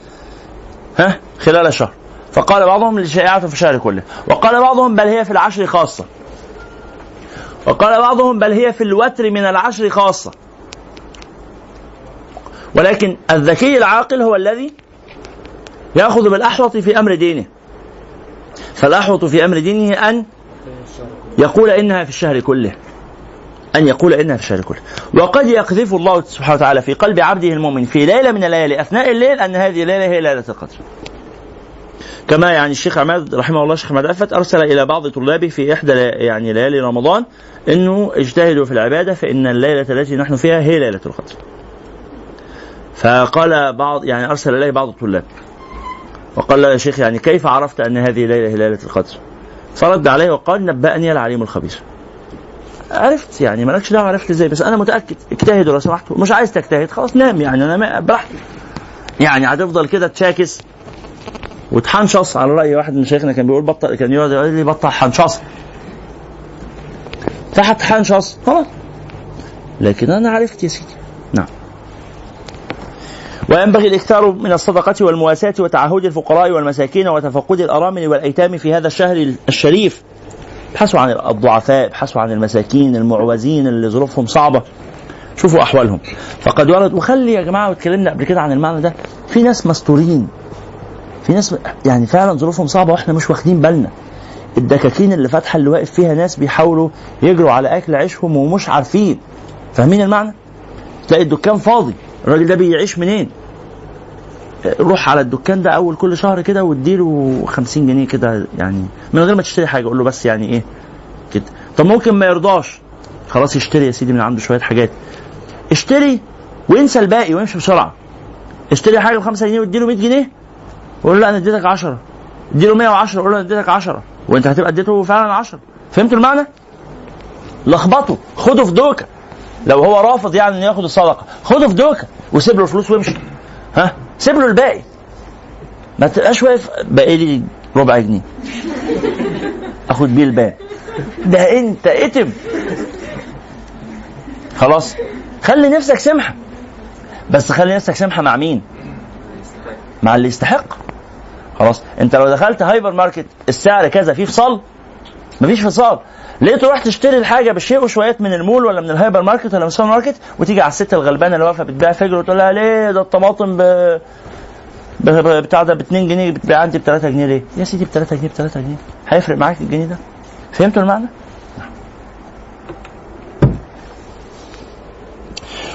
ها خلال الشهر. فقال بعضهم شائعة في الشهر كله، وقال بعضهم بل هي في العشر خاصة. وقال بعضهم بل هي في الوتر من العشر خاصة. ولكن الذكي العاقل هو الذي يأخذ بالأحوط في أمر دينه. فالأحوط في أمر دينه أن يقول إنها في الشهر كله. أن يقول إنها في الشهر كله. وقد يقذف الله سبحانه وتعالى في قلب عبده المؤمن في ليلة من الليالي أثناء الليل أن هذه الليلة هي ليلة القدر. كما يعني الشيخ عماد رحمه الله الشيخ عماد عفت أرسل إلى بعض طلابه في إحدى لي- يعني ليالي رمضان إنه اجتهدوا في العبادة فإن الليلة التي نحن فيها هي ليلة القدر. فقال بعض يعني أرسل إليه بعض الطلاب. وقال له يا شيخ يعني كيف عرفت أن هذه ليلة هي ليلة القدر؟ فرد عليه وقال نبأني العليم الخبير. عرفت يعني مالكش دعوة عرفت إزاي بس أنا متأكد اجتهدوا لو سمحتوا مش عايز تجتهد خلاص نام يعني أنا براحتك. يعني هتفضل كده تشاكس وتحنشص على رأي واحد من شيخنا كان بيقول بطل كان يقعد يقول لي بطل حنشص. فهتحنشص خلاص. لكن أنا عرفت يا سيدي. نعم. وينبغي الاكثار من الصدقة والمواساة وتعهد الفقراء والمساكين وتفقد الأرامل والأيتام في هذا الشهر الشريف. ابحثوا عن الضعفاء ابحثوا عن المساكين المعوزين اللي ظروفهم صعبة. شوفوا أحوالهم. فقد ورد وخلي يا جماعة واتكلمنا قبل كده عن المعنى ده. في ناس مستورين. في ناس يعني فعلا ظروفهم صعبة وإحنا مش واخدين بالنا. الدكاكين اللي فاتحة اللي واقف فيها ناس بيحاولوا يجروا على أكل عيشهم ومش عارفين. فاهمين المعنى؟ تلاقي الدكان فاضي. الراجل ده بيعيش منين؟ روح على الدكان ده أول كل شهر كده واديله 50 جنيه كده يعني من غير ما تشتري حاجة قول له بس يعني إيه كده. طب ممكن ما يرضاش. خلاص يشتري يا سيدي من عنده شوية حاجات. اشتري وانسى الباقي وامشي بسرعة. اشتري حاجة ب 5 جنيه واديله 100 جنيه. وقول له أنا اديتك 10 اديله 110 قول له أنا اديتك 10 وأنت هتبقى اديته فعلا 10 فهمتوا المعنى؟ لخبطه. خده في دوكة. لو هو رافض يعني إنه ياخد الصدقة خده في دوكة وسيب له الفلوس وامشي. ها؟ سيب له الباقي. ما تبقاش واقف باقي لي ربع جنيه. أخد بيه الباقي. ده أنت اتم. خلاص؟ خلي نفسك سمحة. بس خلي نفسك سمحة مع مين؟ مع اللي يستحق. خلاص؟ أنت لو دخلت هايبر ماركت السعر كذا فيه فصال مفيش فصال ليه تروح تشتري الحاجة بشيء وشويات من المول ولا من الهايبر ماركت ولا من السوبر ماركت وتيجي على الست الغلبانة اللي واقفة بتبيع فجر وتقول لها ليه ده الطماطم ب- بتاع ده ب 2 جنيه بتبيع عندي ب 3 جنيه ليه؟ يا سيدي ب 3 جنيه ب 3 جنيه هيفرق معاك الجنيه ده؟ فهمتوا المعنى؟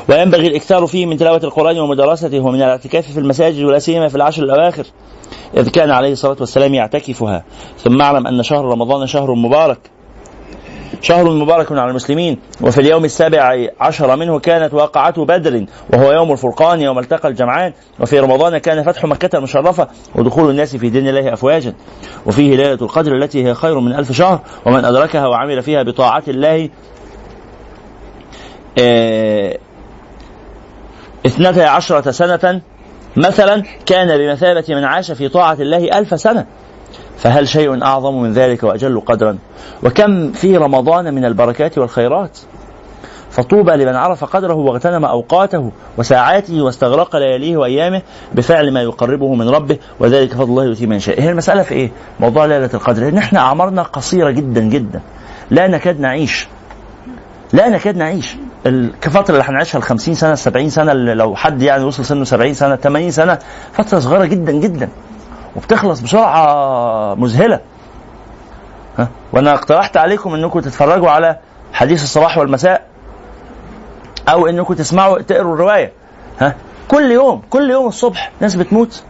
وينبغي الإكثار فيه من تلاوة القرآن ومدارسته ومن الاعتكاف في المساجد ولا سيما في العشر الأواخر إذ كان عليه الصلاة والسلام يعتكفها. ثم اعلم أن شهر رمضان شهر مبارك. شهر مبارك على المسلمين. وفي اليوم السابع عشر منه كانت واقعة بدر وهو يوم الفرقان يوم التقى الجمعان. وفي رمضان كان فتح مكة المشرفة ودخول الناس في دين الله أفواجا. وفيه ليلة القدر التي هي خير من ألف شهر ومن أدركها وعمل فيها بطاعة الله آه، اثنتا عشرة سنة مثلا كان بمثابة من عاش في طاعة الله ألف سنة. فهل شيء أعظم من ذلك وأجل قدرا؟ وكم في رمضان من البركات والخيرات؟ فطوبى لمن عرف قدره واغتنم أوقاته وساعاته واستغرق لياليه وأيامه بفعل ما يقربه من ربه وذلك فضل الله يؤتيه من يشاء هي المسألة في إيه؟ موضوع ليلة القدر. إن إحنا أعمارنا قصيرة جدا جدا. لا نكاد نعيش. لا نكاد نعيش. الفترة اللي هنعيشها ال 50 سنة ال 70 سنة اللي لو حد يعني وصل سنه 70 سنة 80 سنة فترة صغيرة جدا جدا. وبتخلص بسرعة مذهلة. ها؟ وأنا اقترحت عليكم أنكم تتفرجوا على حديث الصباح والمساء أو إنكم تسمعوا تقروا الرواية. ها؟ كل يوم كل يوم الصبح ناس بتموت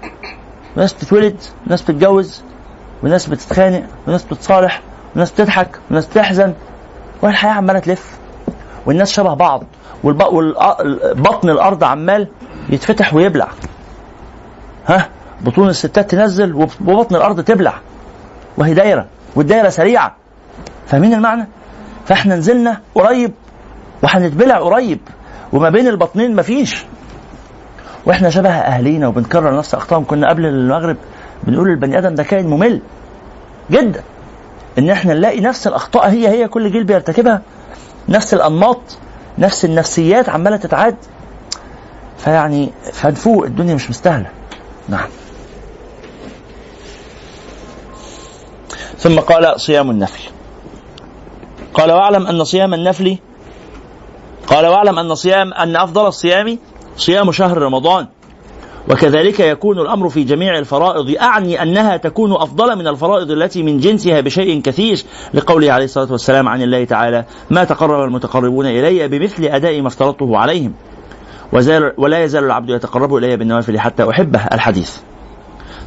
وناس بتتولد وناس بتتجوز وناس بتتخانق وناس بتتصالح وناس بتضحك وناس بتحزن. والحياة عمالة تلف. والناس شبه بعض والبطن الأرض عمال يتفتح ويبلع. ها؟ بطون الستات تنزل وبطن الأرض تبلع. وهي دايرة والدايرة سريعة. فاهمين المعنى؟ فاحنا نزلنا قريب وهنتبلع قريب. وما بين البطنين مفيش. وإحنا شبه اهالينا وبنكرر نفس أخطائهم. كنا قبل المغرب بنقول البني آدم ده كائن ممل جدا. إن إحنا نلاقي نفس الأخطاء هي هي كل جيل بيرتكبها. نفس الأنماط نفس النفسيات عمالة تتعاد. فيعني فنفوق الدنيا مش مستاهلة. نعم. ثم قال صيام النفل. قال واعلم أن صيام النفل قال واعلم أن صيام أن أفضل الصيام صيام شهر رمضان. وكذلك يكون الأمر في جميع الفرائض. أعني أنها تكون أفضل من الفرائض التي من جنسها بشيء كثير لقوله عليه الصلاة والسلام عن الله تعالى ما تقرب المتقربون إلي بمثل أداء ما افترضته عليهم. وزال ولا يزال العبد يتقرب إلي بالنوافل حتى أحبه الحديث.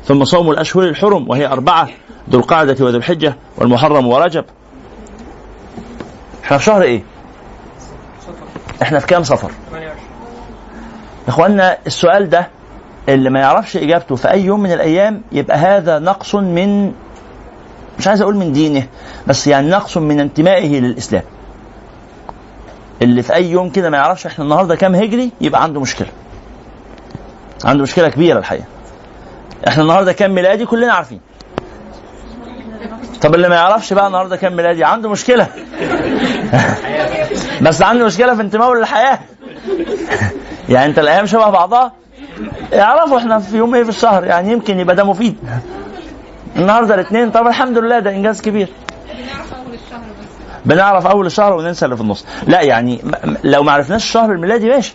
ثم صوم الأشهر الحرم وهي أربعة ذو القعدة وذو الحجة والمحرم ورجب. إحنا في شهر إيه؟ إحنا في كام صفر؟ يا اخوانا السؤال ده اللي ما يعرفش إجابته في أي يوم من الأيام يبقى هذا نقص من مش عايز أقول من دينه بس يعني نقص من انتمائه للإسلام. اللي في أي يوم كده ما يعرفش إحنا النهارده كام هجري يبقى عنده مشكلة. عنده مشكلة كبيرة الحقيقة. إحنا النهارده كام ميلادي؟ كلنا عارفين. طب اللي ما يعرفش بقى النهارده كام ميلادي؟ عنده مشكلة. <laughs> بس عنده مشكلة في انتمائه للحياة. <laughs> يعني أنت الأيام شبه بعضها؟ يعرفوا إحنا في يوم إيه في الشهر يعني يمكن يبقى ده مفيد. النهارده الاثنين طب الحمد لله ده إنجاز كبير. بنعرف أول الشهر وننسى اللي في النص. لا يعني لو ما عرفناش الشهر الميلادي ماشي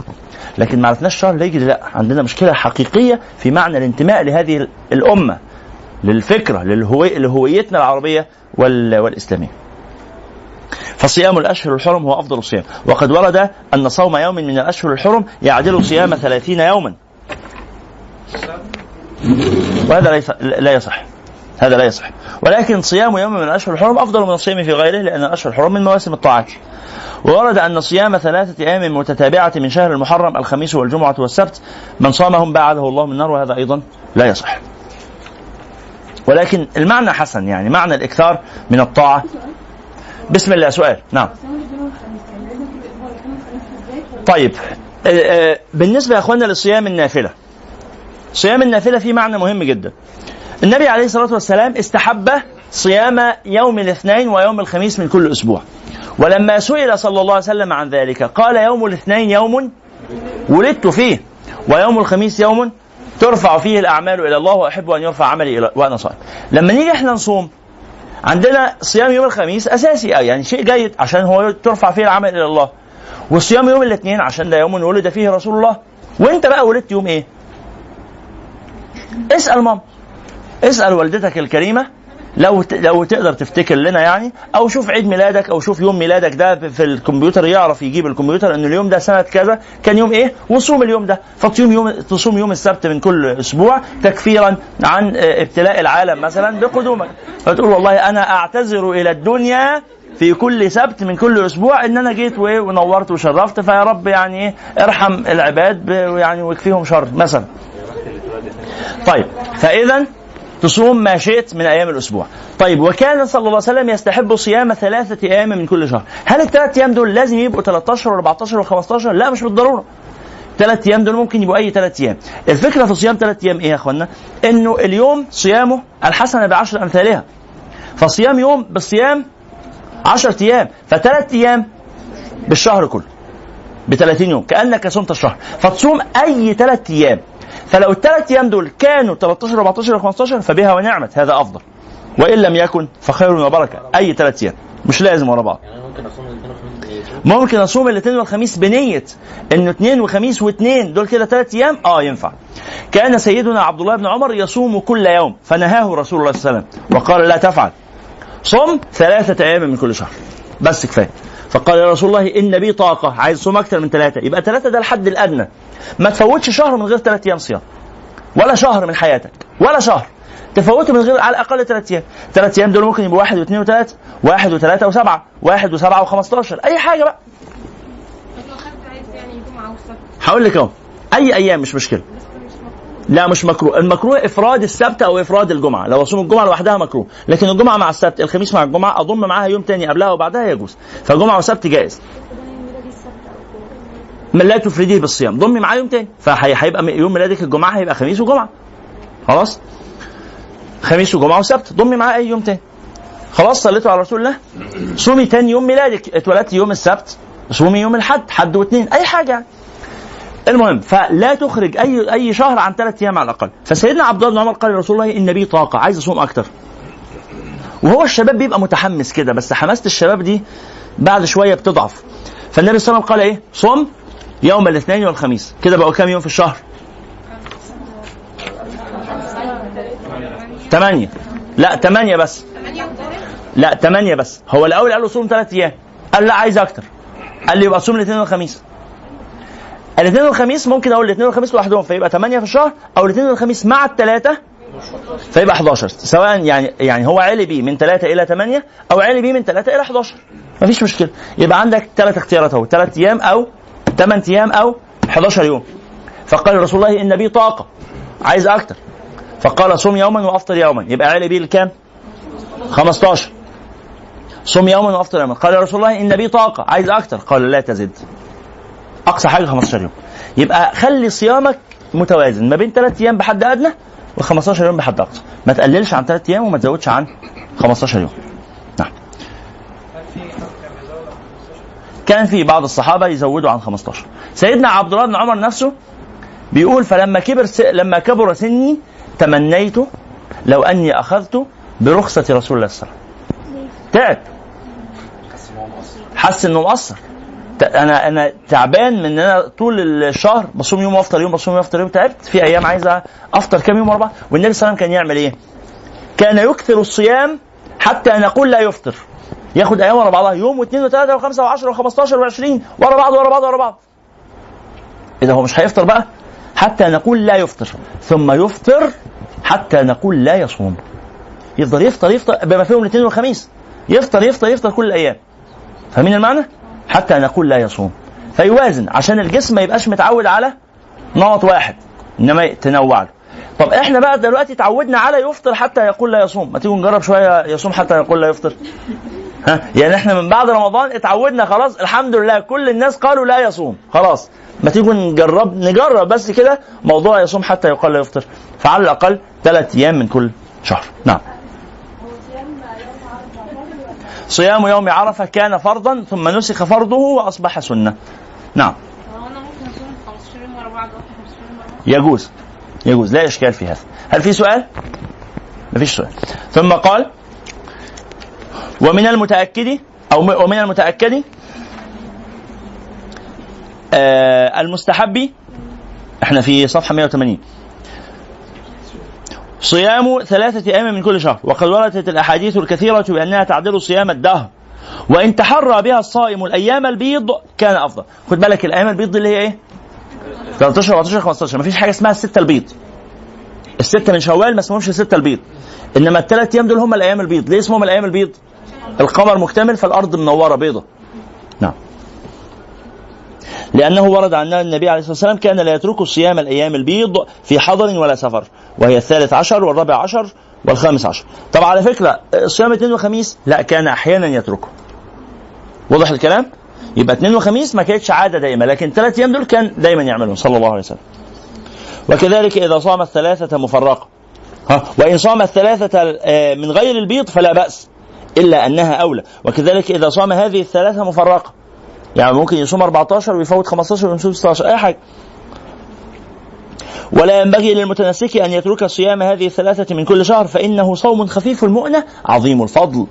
لكن ما عرفناش الشهر الهجري لا عندنا مشكلة حقيقية في معنى الانتماء لهذه الأمة للفكرة للهوي... لهويتنا العربية وال... والإسلامية. فصيام الأشهر الحرم هو أفضل الصيام. وقد ورد أن صوم يوم من الأشهر الحرم يعدل صيام ثلاثين يوما. وهذا ليس لا يصح. هذا لا يصح. ولكن صيام يوم من الأشهر الحرم أفضل من الصيام في غيره لأن الأشهر الحرم من مواسم الطاعات. وورد أن صيام ثلاثة أيام متتابعة من شهر المحرم الخميس والجمعة والسبت من صامهم بعده الله من النار وهذا أيضا لا يصح. ولكن المعنى حسن يعني معنى الإكثار من الطاعة. بسم الله سؤال. نعم. طيب. آه، آه، بالنسبة يا أخوانا لصيام النافلة صيام النافلة فيه معنى مهم جدا. النبي عليه الصلاة والسلام استحب صيام يوم الاثنين ويوم الخميس من كل أسبوع. ولما سئل صلى الله عليه وسلم عن ذلك قال يوم الاثنين يوم ولدت فيه ويوم الخميس يوم ترفع فيه الأعمال إلى الله وأحب أن يرفع عملي إلى وأنا صائم. لما نيجي إحنا نصوم عندنا صيام يوم الخميس أساسي يعني شيء جيد عشان هو ترفع فيه العمل إلى الله. وصيام يوم الاثنين عشان ده يوم ولد فيه رسول الله. وانت بقى ولدت يوم إيه؟ اسأل ماما. اسأل والدتك الكريمة. لو لو تقدر تفتكر لنا يعني. أو شوف عيد ميلادك أو شوف يوم ميلادك ده في الكمبيوتر يعرف يجيب الكمبيوتر ان اليوم ده سنة كذا. كان يوم إيه؟ وصوم اليوم ده. فتصوم يوم تصوم يوم السبت من كل أسبوع تكفيرا عن ابتلاء العالم مثلا بقدومك. فتقول والله أنا أعتذر إلى الدنيا في كل سبت من كل أسبوع إن أنا جيت ونورت وشرفت. فيا رب يعني إيه ارحم العباد يعني واكفيهم شر مثلا. طيب فاذا تصوم ما شئت من أيام الأسبوع. طيب وكان صلى الله عليه وسلم يستحب صيام ثلاثة أيام من كل شهر. هل الثلاث أيام دول لازم يبقوا 13 و14 و15؟ لا مش بالضرورة. ثلاث أيام دول ممكن يبقوا أي ثلاث أيام. الفكرة في صيام ثلاث أيام إيه يا اخوانا؟ إنه اليوم صيامه الحسنة بعشر أمثالها. فصيام يوم بالصيام 10 أيام، فثلاث أيام بالشهر كله. ب 30 يوم كأنك صمت الشهر فتصوم أي ثلاث أيام فلو الثلاث أيام دول كانوا 13 14 15 فبها ونعمت هذا أفضل. وإن لم يكن فخير وبركة. أي ثلاث أيام. مش لازم ورا بعض. يعني ممكن أصوم الاثنين والخميس بنية. إنه اثنين وخميس واثنين. دول كده ثلاث أيام؟ آه ينفع. كأن سيدنا عبد الله بن عمر يصوم كل يوم. فنهاه رسول الله صلى الله عليه وسلم. وقال لا تفعل. صم ثلاثة أيام من كل شهر. بس كفاية. فقال يا رسول الله إن بي طاقة. عايز صوم أكثر من ثلاثة يبقى ثلاثة ده الحد الأدنى. ما تفوتش شهر من غير ثلاث أيام صيام. ولا شهر من حياتك. ولا شهر. تفوته من غير على الأقل ثلاث أيام. ثلاث أيام دول ممكن يبقوا واحد واثنين وثلاثه واحد وثلاثه وسبعة. واحد وسبعة وخمستاشر. أي حاجة بقى. يعني هقول لك أهو. أي أيام مش مشكلة. لا مش مكروه. المكروه إفراد السبت أو إفراد الجمعة. لو أصوم الجمعة لوحدها مكروه. لكن الجمعة مع السبت الخميس مع الجمعة أضم معاها يوم تاني قبلها وبعدها يجوز. فجمعه وسبت جائز. ما لا تفرديه بالصيام. ضمي معاه يوم تاني. فهيبقى يوم ميلادك الجمعة هيبقى خميس وجمعة. خلاص؟ خميس وجمعة وسبت. ضمي معاه أي يوم تاني. خلاص؟ صليتوا على رسول الله. صومي تاني يوم ميلادك. اتولدت يوم السبت. صومي يوم الحد. حد واثنين أي حاجة. المهم فلا تخرج أي أي شهر عن ثلاث أيام على الأقل. فسيدنا عبد الله بن عمر قال لرسول الله إن طاقه عايز اصوم أكتر. وهو الشباب بيبقى متحمس كده بس حماسه الشباب دي بعد شوية بتضعف. فالنبي صلى الله عليه وسلم قال إيه؟ صم يوم الاثنين والخميس. كده بقوا كام يوم في الشهر؟ ثمانية لا ثمانية بس. لا ثمانية بس. هو الأول قال له صوم ثلاث أيام. قال لا عايز أكتر. قال لي يبقى صوم الاثنين والخميس. الاثنين والخميس ممكن أقول الاثنين والخميس لوحدهم فيبقى 8 في الشهر أو الاثنين والخميس مع الثلاثه فيبقى 11 سواء يعني يعني هو علي بيه من 3 إلى 8 أو علي بيه من 3 إلى 11 مفيش مشكلة. يبقى عندك ثلاث اختيارات أهو ثلاث أيام أو 8 أيام أو 11 يوم. فقال رسول الله إن بي طاقة. عايز أكتر. فقال صوم يوما وأفطر يوما. يبقى علي بيه الكام؟ 15 صوم يوما وأفطر يوما. قال رسول الله إن بي طاقة. عايز أكتر. قال لا تزد. أقصى حاجة 15 يوم. يبقى خلي صيامك متوازن ما بين ثلاث أيام بحد أدنى و15 يوم بحد أقصى. ما تقللش عن ثلاث أيام وما تزودش عن 15 يوم. نعم. كان في بعض الصحابة يزودوا عن 15 سيدنا عبد الله بن عمر نفسه بيقول فلما كبر س... لما كبر سني تمنيت لو أني أخذت برخصة رسول الله صلى الله عليه وسلم. تعب. حس إنه مقصر. أنا أنا تعبان من إن أنا طول الشهر بصوم يوم وافطر يوم بصوم يوم وافطر يوم تعبت في أيام عايز أفطر كام يوم ورا بعض. والنبي صلى الله عليه وسلم كان يعمل إيه؟ كان يكثر الصيام حتى نقول لا يفطر. ياخد أيام ورا بعضها يوم واثنين وثلاثة وخمسة وعشرة وخمستاشر وعشرين ورا بعض ورا بعض ورا بعض. إذا هو مش هيفطر بقى حتى نقول لا يفطر. ثم يفطر حتى نقول لا يصوم. يفضل يفطر يفطر بما فيهم الاثنين والخميس. يفطر يفطر يفطر كل الأيام. فاهمين المعنى؟ حتى نقول لا يصوم. فيوازن. عشان الجسم ما يبقاش متعود على نمط واحد. إنما يتنوع له. طب إحنا بقى دلوقتي اتعودنا على يفطر حتى يقول لا يصوم. ما تيجوا نجرب شوية يصوم حتى يقول لا يفطر؟ ها؟ يعني إحنا من بعد رمضان اتعودنا خلاص الحمد لله كل الناس قالوا لا يصوم. خلاص. ما تيجوا نجرب نجرب بس كده موضوع يصوم حتى يقال لا يفطر. فعلى الأقل ثلاث أيام من كل شهر. نعم. صيام يوم عرفة كان فرضا ثم نسخ فرضه وأصبح سنة. نعم. هو أنا ممكن اصوم 15 يوم ورا بعض أو 15 يوم ورا بعض يجوز. يجوز. لا إشكال في هذا. هل في سؤال؟ مفيش سؤال. ثم قال ومن المتأكد أو م- ومن المتأكد آه المستحب إحنا في صفحة 180 صيام ثلاثة أيام من كل شهر. وقد وردت الأحاديث الكثيرة بأنها تعدل صيام الدهر. وإن تحرى بها الصائم الأيام البيض كان أفضل. خد بالك الأيام البيض دي اللي هي إيه؟ 13 14 15 مفيش حاجة اسمها الستة البيض. الستة من شوال ما اسمهمش الستة البيض. إنما الثلاث أيام دول هم الأيام البيض. ليه اسمهم الأيام البيض؟ القمر مكتمل فالأرض منورة بيضة. نعم. لأنه ورد عن النبي عليه الصلاة والسلام كان لا يترك صيام الأيام البيض في حضر ولا سفر. وهي الثالث عشر والرابع عشر والخامس عشر. طب على فكرة صيام اثنين وخميس لا كان أحيانا يتركه. واضح الكلام؟ يبقى اثنين وخميس ما كانتش عادة دائمة لكن ثلاث أيام دول كان دايما يعملهم صلى الله عليه وسلم. وكذلك إذا صام الثلاثة مفرقة. ها وإن صام الثلاثة آه، من غير البيض فلا بأس إلا أنها أولى. وكذلك إذا صام هذه الثلاثة مفرقة. يعني ممكن يصوم 14 ويفوت 15 ويصوم 16 أي حاجة. ولا ينبغي للمتنسك أن يترك صيام هذه الثلاثة من كل شهر فإنه صوم خفيف المؤنة عظيم الفضل.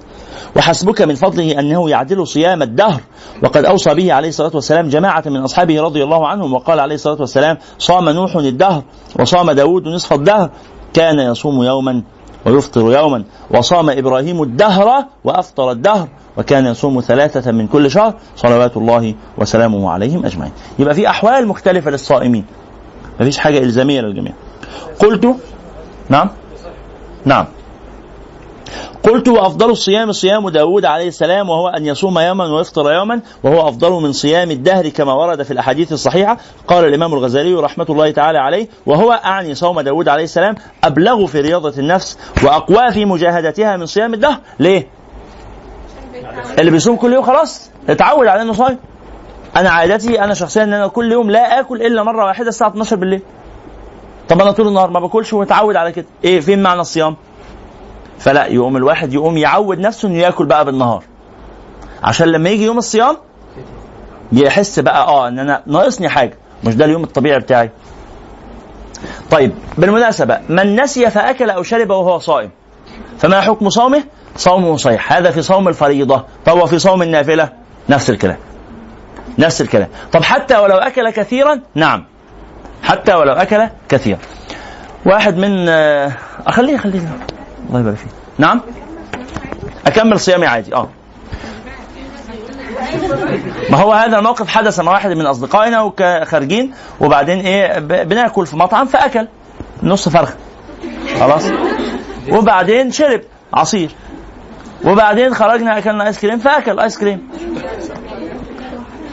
وحسبك من فضله أنه يعدل صيام الدهر. وقد أوصى به عليه الصلاة والسلام جماعة من أصحابه رضي الله عنهم وقال عليه الصلاة والسلام صام نوح الدهر وصام داود نصف الدهر كان يصوم يوما ويفطر يوما وصام إبراهيم الدهر وأفطر الدهر وكان يصوم ثلاثة من كل شهر صلوات الله وسلامه عليهم أجمعين. يبقى في أحوال مختلفة للصائمين. مفيش حاجة إلزامية للجميع. قلت نعم نعم. قلت وأفضل الصيام صيام داود عليه السلام وهو أن يصوم يوما ويفطر يوما وهو أفضل من صيام الدهر كما ورد في الأحاديث الصحيحة. قال الإمام الغزالي رحمة الله تعالى عليه وهو أعني صوم داود عليه السلام أبلغ في رياضة النفس وأقوى في مجاهدتها من صيام الدهر. ليه؟ اللي بيصوم كل يوم خلاص اتعود على إنه صايم. أنا عادتي أنا شخصيا إن أنا كل يوم لا آكل إلا مرة واحدة الساعة 12 بالليل. طب أنا طول النهار ما باكلش ومتعود على كده. إيه فين معنى الصيام؟ فلا يقوم الواحد يقوم يعود نفسه إنه يأكل بقى بالنهار. عشان لما يجي يوم الصيام يحس بقى آه إن أنا ناقصني حاجة. مش ده اليوم الطبيعي بتاعي. طيب بالمناسبة من نسي فأكل أو شرب وهو صائم فما حكم صومه؟ صومه صحيح. هذا في صوم الفريضة طب وفي صوم النافلة. نفس الكلام. نفس الكلام. طب حتى ولو أكل كثيرا نعم. حتى ولو أكل كثيرا. واحد من آه، اخليه خليه الله يبارك فيك. نعم؟ أكمل صيامي عادي. آه. ما هو هذا الموقف؟ حدث مع واحد من أصدقائنا وخارجين وبعدين إيه بناكل في مطعم فأكل. نص فرخة. خلاص؟ وبعدين شرب عصير. وبعدين خرجنا أكلنا آيس كريم فأكل آيس كريم.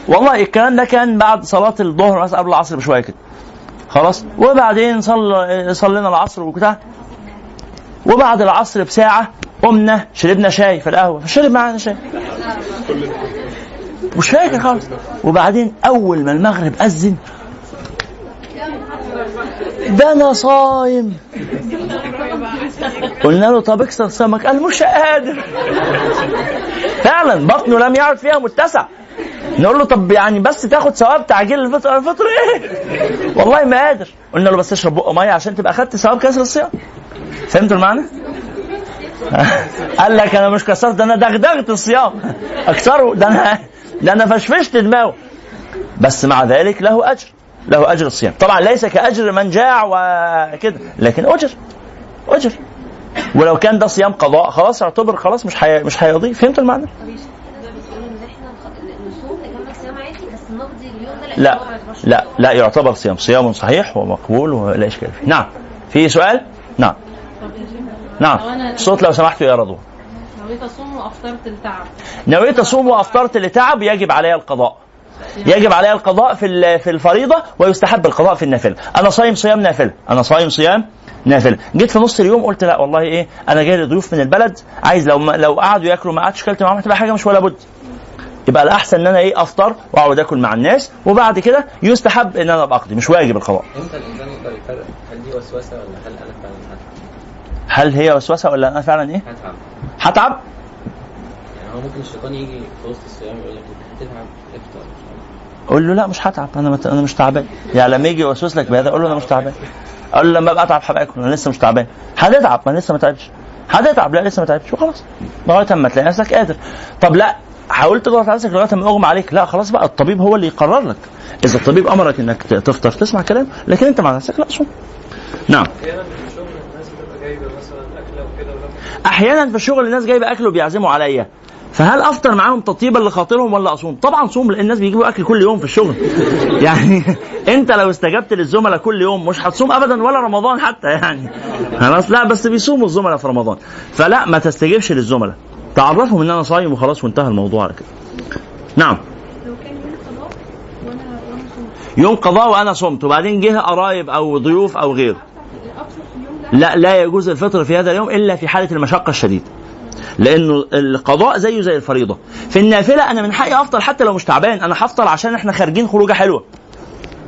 والله الكلام ده كان بعد صلاة الظهر مثلا قبل العصر بشوية كده. خلاص؟ وبعدين صل... صلينا العصر وبتاع. وبعد العصر بساعة قمنا شربنا شاي في القهوة. فشرب معانا شاي. مش فاكر خالص. وبعدين أول ما المغرب أذن ده أنا صايم. قلنا له طب اكسر سمك. قال مش قادر. فعلا بطنه لم يعد فيها متسع. نقول له طب يعني بس تاخد ثواب تعجيل الفطر الفطر إيه؟ والله ما قادر. قلنا له بس اشرب بق مية عشان تبقى أخدت ثواب كسر الصيام. فهمتوا المعنى؟ <laughs> قال لك أنا مش كسرت ده أنا دغدغت الصيام. اكسره ده أنا ده أنا فشفشت دماغه. بس مع ذلك له أجر. له أجر الصيام. طبعا ليس كأجر من جاع وكده لكن أجر. أجر. ولو كان ده صيام قضاء خلاص يعتبر خلاص مش حي... مش هيقضي فهمتوا المعنى؟ ده بيقولوا ان إحنا نخ- نصوم نكمل صيام عادي بس نقضي اليوم ده لا لا لا يعتبر صيام. صيام صحيح ومقبول ولا إشكال فيه. نعم. في سؤال؟ نعم. نعم. الصوت لو سمحتوا يا رضوى نويت أصوم وأفطرت التعب نويت أصوم وأفطرت لتعب يجب علي القضاء. يجب علي القضاء في في الفريضة ويستحب القضاء في النافلة. أنا صايم صيام نافله أنا صايم صيام نافله جيت في نص اليوم قلت لا والله إيه أنا جاي لي ضيوف من البلد. عايز لو لو قعدوا ياكلوا ما قعدتش كلت معاهم هتبقى حاجة مش ولا بد. يبقى الأحسن إن أنا إيه أفطر وأقعد آكل مع الناس وبعد كده يستحب إن أنا أبقى اقضي مش واجب القضاء. إمتى الإنسان يقدر يفرق؟ هل دي وسوسة ولا هل أنا فعلا هتعب؟ هل هي وسوسة ولا أنا فعلا إيه؟ هتعب. هتعب؟ يعني هو ممكن الشيطان يجي في وسط الصيام يقول لك أنت هتتعب افطر. قول له لا مش هتعب. أنا مت... أنا مش تعبان. يعني لما يجي يوسوس لك بهذا قول له أنا مش تعبان. قول له لما أبقى أتعب هبقى آكل. أنا لسه مش تعبان. هتتعب؟ ما لسه ما تعبش هتتعب؟ لا لسه ما تعبش وخلاص. لغايه اما تلاقي نفسك قادر. طب لا حاولت تضغط على نفسك لغايه ما أغمى عليك لا خلاص بقى الطبيب هو اللي يقرر لك إذا الطبيب أمرك إنك تفطر تسمع كلام لكن أنت مع نفسك لا صوم نعم أحيانا في الشغل الناس جايبة أكل وبيعزموا عليا فهل أفطر معاهم تطيبا لخاطرهم ولا اصوم؟ طبعا صوم لأن الناس بيجيبوا أكل كل يوم في الشغل. <laughs> يعني أنت لو استجبت للزملاء كل يوم مش هتصوم ابدا ولا رمضان حتى يعني. خلاص لا بس بيصوموا الزملاء في رمضان. فلا ما تستجبش للزملاء. تعرفهم إن أنا صايم وخلاص وانتهى الموضوع على كده. نعم. يوم قضاء وأنا صمت. وبعدين جه قرايب أو ضيوف أو غيره. لا لا يجوز الفطر في هذا اليوم إلا في حالة المشقة الشديدة. لأنه القضاء زيه زي الفريضة. في النافلة أنا من حقي أفطر حتى لو مش تعبان أنا هفطر عشان إحنا خارجين خروجة حلوة.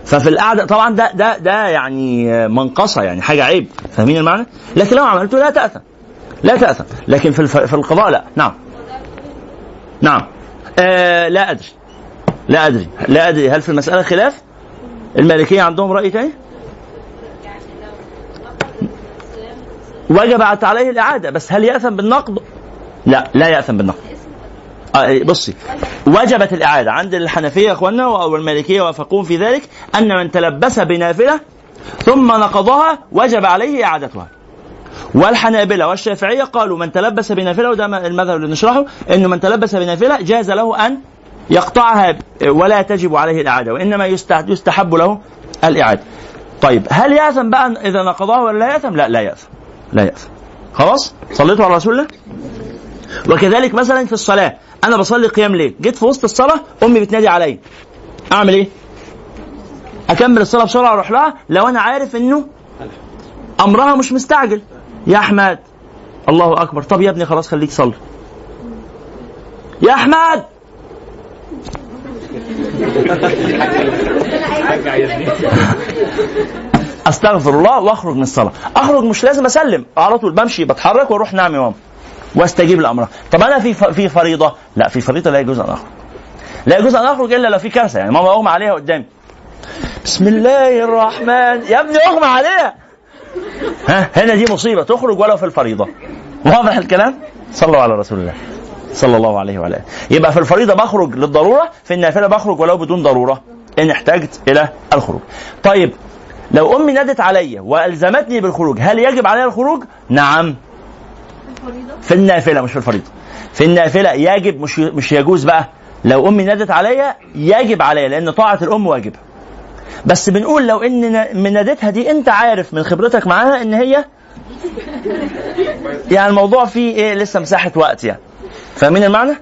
ففي القعدة طبعا ده ده ده يعني منقصة يعني حاجة عيب. فاهمين المعنى؟ لكن لو عملته لا تأثم. لا تأثم. لكن في. في القضاء لا. نعم. نعم. آه لا أدري. لا أدري. لا أدري. هل في المسألة خلاف؟ المالكية عندهم رأي تاني؟ وجبت عليه الإعادة بس هل يأثم بالنقض؟ لا لا يأثم بالنقض آه بصي. وجبت الإعادة. عند الحنفية يا إخواننا والمالكية وافقون في ذلك أن من تلبس بنافلة ثم نقضها وجب عليه إعادتها. والحنابلة والشافعية قالوا من تلبس بنافلة وده المذهب اللي نشرحه إنه من تلبس بنافلة جاز له أن يقطعها ولا تجب عليه الإعادة وإنما يستح- يستحب له الإعادة. طيب هل يأثم بقى إذا نقضاه ولا لا يأثم؟ لا لا يأثم لا يأثم. خلاص؟ صليتوا على رسول الله؟ وكذلك مثلا في الصلاة أنا بصلي قيام ليل جيت في وسط الصلاة أمي بتنادي عليا أعمل إيه؟ أكمل الصلاة بسرعة وأروح لها لو أنا عارف إنه أمرها مش مستعجل. يا أحمد. الله أكبر. طب يا ابني خلاص خليك صلي. يا أحمد. <laughs> أستغفر الله وأخرج من الصلاة. أخرج مش لازم أسلم. على طول بمشي بتحرك وأروح نعم يا ماما. وأستجيب لأمرها. طب أنا في في فريضة؟ لا في فريضة لا يجوز أن أخرج. لا يجوز أن أخرج إلا لو في كارثة. يعني ماما أغمى عليها قدامي. بسم الله الرحمن. يا ابني أغمى عليها. ها؟ هنا دي مصيبة. تخرج ولو في الفريضة. واضح الكلام؟ صلوا على رسول الله. صلى الله عليه وعلى آله. يبقى في الفريضة بخرج للضرورة في النافلة بخرج ولو بدون ضرورة. إن احتجت إلى الخروج. طيب لو أمي نادت عليا وألزمتني بالخروج هل يجب علي الخروج؟ نعم. في النافلة مش في الفريضة. في النافلة يجب مش مش يجوز بقى. لو أمي نادت عليا يجب عليا لأن طاعة الأم واجبه بس بنقول لو إن نا- من نادتها دي أنت عارف من خبرتك معاها إن هي <laughs> يعني الموضوع فيه إيه لسه مساحة وقت يعني. فاهمين المعنى؟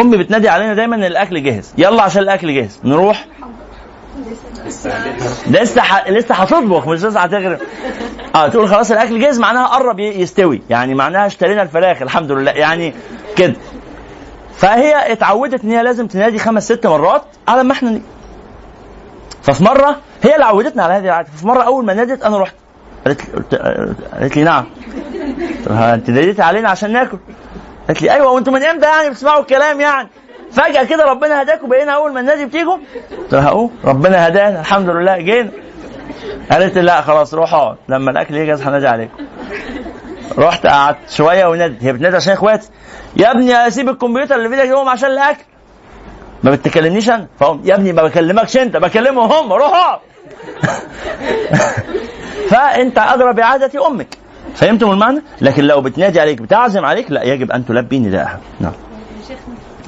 أمي بتنادي علينا دايما إن الأكل جاهز. يلا عشان الأكل جاهز. نروح. لسه ح... لسه هتطبخ مش لسه هتغرب آه تقول خلاص الأكل جاهز معناها قرب يستوي. يعني معناها اشترينا الفراخ الحمد لله. يعني كده. فهي اتعودت إن هي لازم تنادي خمس ست مرات على ما إحنا ففي مرة هي اللي عودتنا على هذه العادة. ففي مرة أول ما نادت أنا رحت قالت لي قالت لي نعم. أنت ناديتي علينا عشان ناكل. قالت لي أيوه وأنتم من إمتى يعني بتسمعوا الكلام يعني؟ فجأة كده ربنا هداكم بقينا أول ما النادي بتيجوا. قلت لها اهو ربنا هدانا الحمد لله جينا. قالت لي لا خلاص روح اقعد. لما الأكل يجهز هنادي عليكم رحت قعدت شوية ونادت. هي بتنادي عشان إخواتي. يا ابني أسيب الكمبيوتر اللي في إيدك يقوم عشان الأكل. ما بتكلمنيش أنا فهم يا ابني ما بكلمكش أنت بكلمهم هم روح <laughs> فأنت أدرى بعادة أمك. فهمتم المعنى؟ لكن لو بتنادي عليك بتعزم عليك لا يجب أن تلبي نداءها نعم.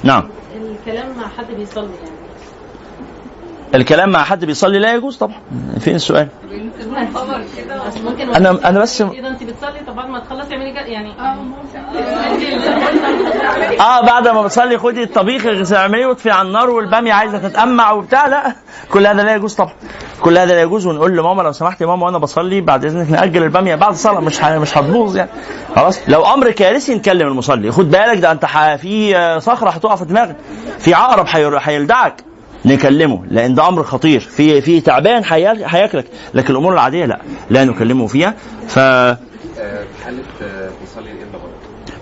نعم. الكلام مع حد بيصلي يعني. الكلام مع حد بيصلي لا يجوز طبعا. فين السؤال؟ أنا- أنا بس- إذا أنت بتصلي طب بعد ما تخلصي اعملي كده يعني. آه بعد ما بتصلي خدي الطبيخ اعمليه واطفي على النار والبامية عايزة تتأمع وبتاع. لا كل هذا لا يجوز طبعا. كل هذا لا يجوز ونقول لماما لو سمحت يا ماما وأنا بصلي بعد إذنك نأجل البامية بعد الصلاة. مش مش هتبوظ يعني. خلاص؟ لو أمر كارثي نكلم المصلي. خد بالك ده أنت ح- في آه، صخرة هتقع في دماغك. في عقرب هيلدعك. نكلمه لأن ده أمر خطير. في في تعبان هياك- هياكلك لكن الأمور العادية لا لا نكلمه فيها. ف آه، بيصلي القبلة غلط؟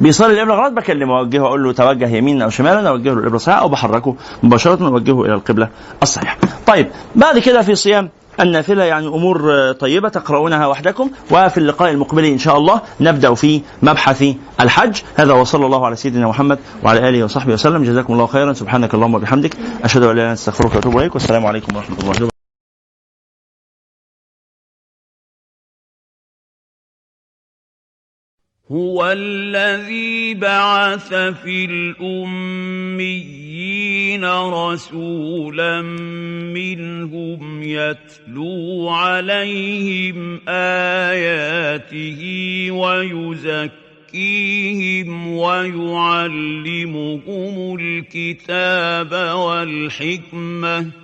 بيصلي القبله غلط بكلمه أوجهه أقول له توجه يمينا أو شمالا أوجهه القبله صحيحه أو بحركه مباشرة اوجهه إلى القبلة الصحيحة. طيب بعد كده في صيام. النافلة يعني أمور آه، طيبة تقرؤونها وحدكم وفي اللقاء المقبل إن شاء الله نبدأ في مبحث الحج. هذا وصلى الله على سيدنا محمد وعلى آله وصحبه وسلم. جزاكم الله خيرا. سبحانك اللهم وبحمدك. أشهد أن لا إله إلا أنت أستغفرك وأتوب إليك. والسلام عليكم ورحمة الله وبركاته. هو الذي بعث في الأميين رسولا منهم يتلو عليهم آياته ويزكيهم ويعلمهم الكتاب والحكمة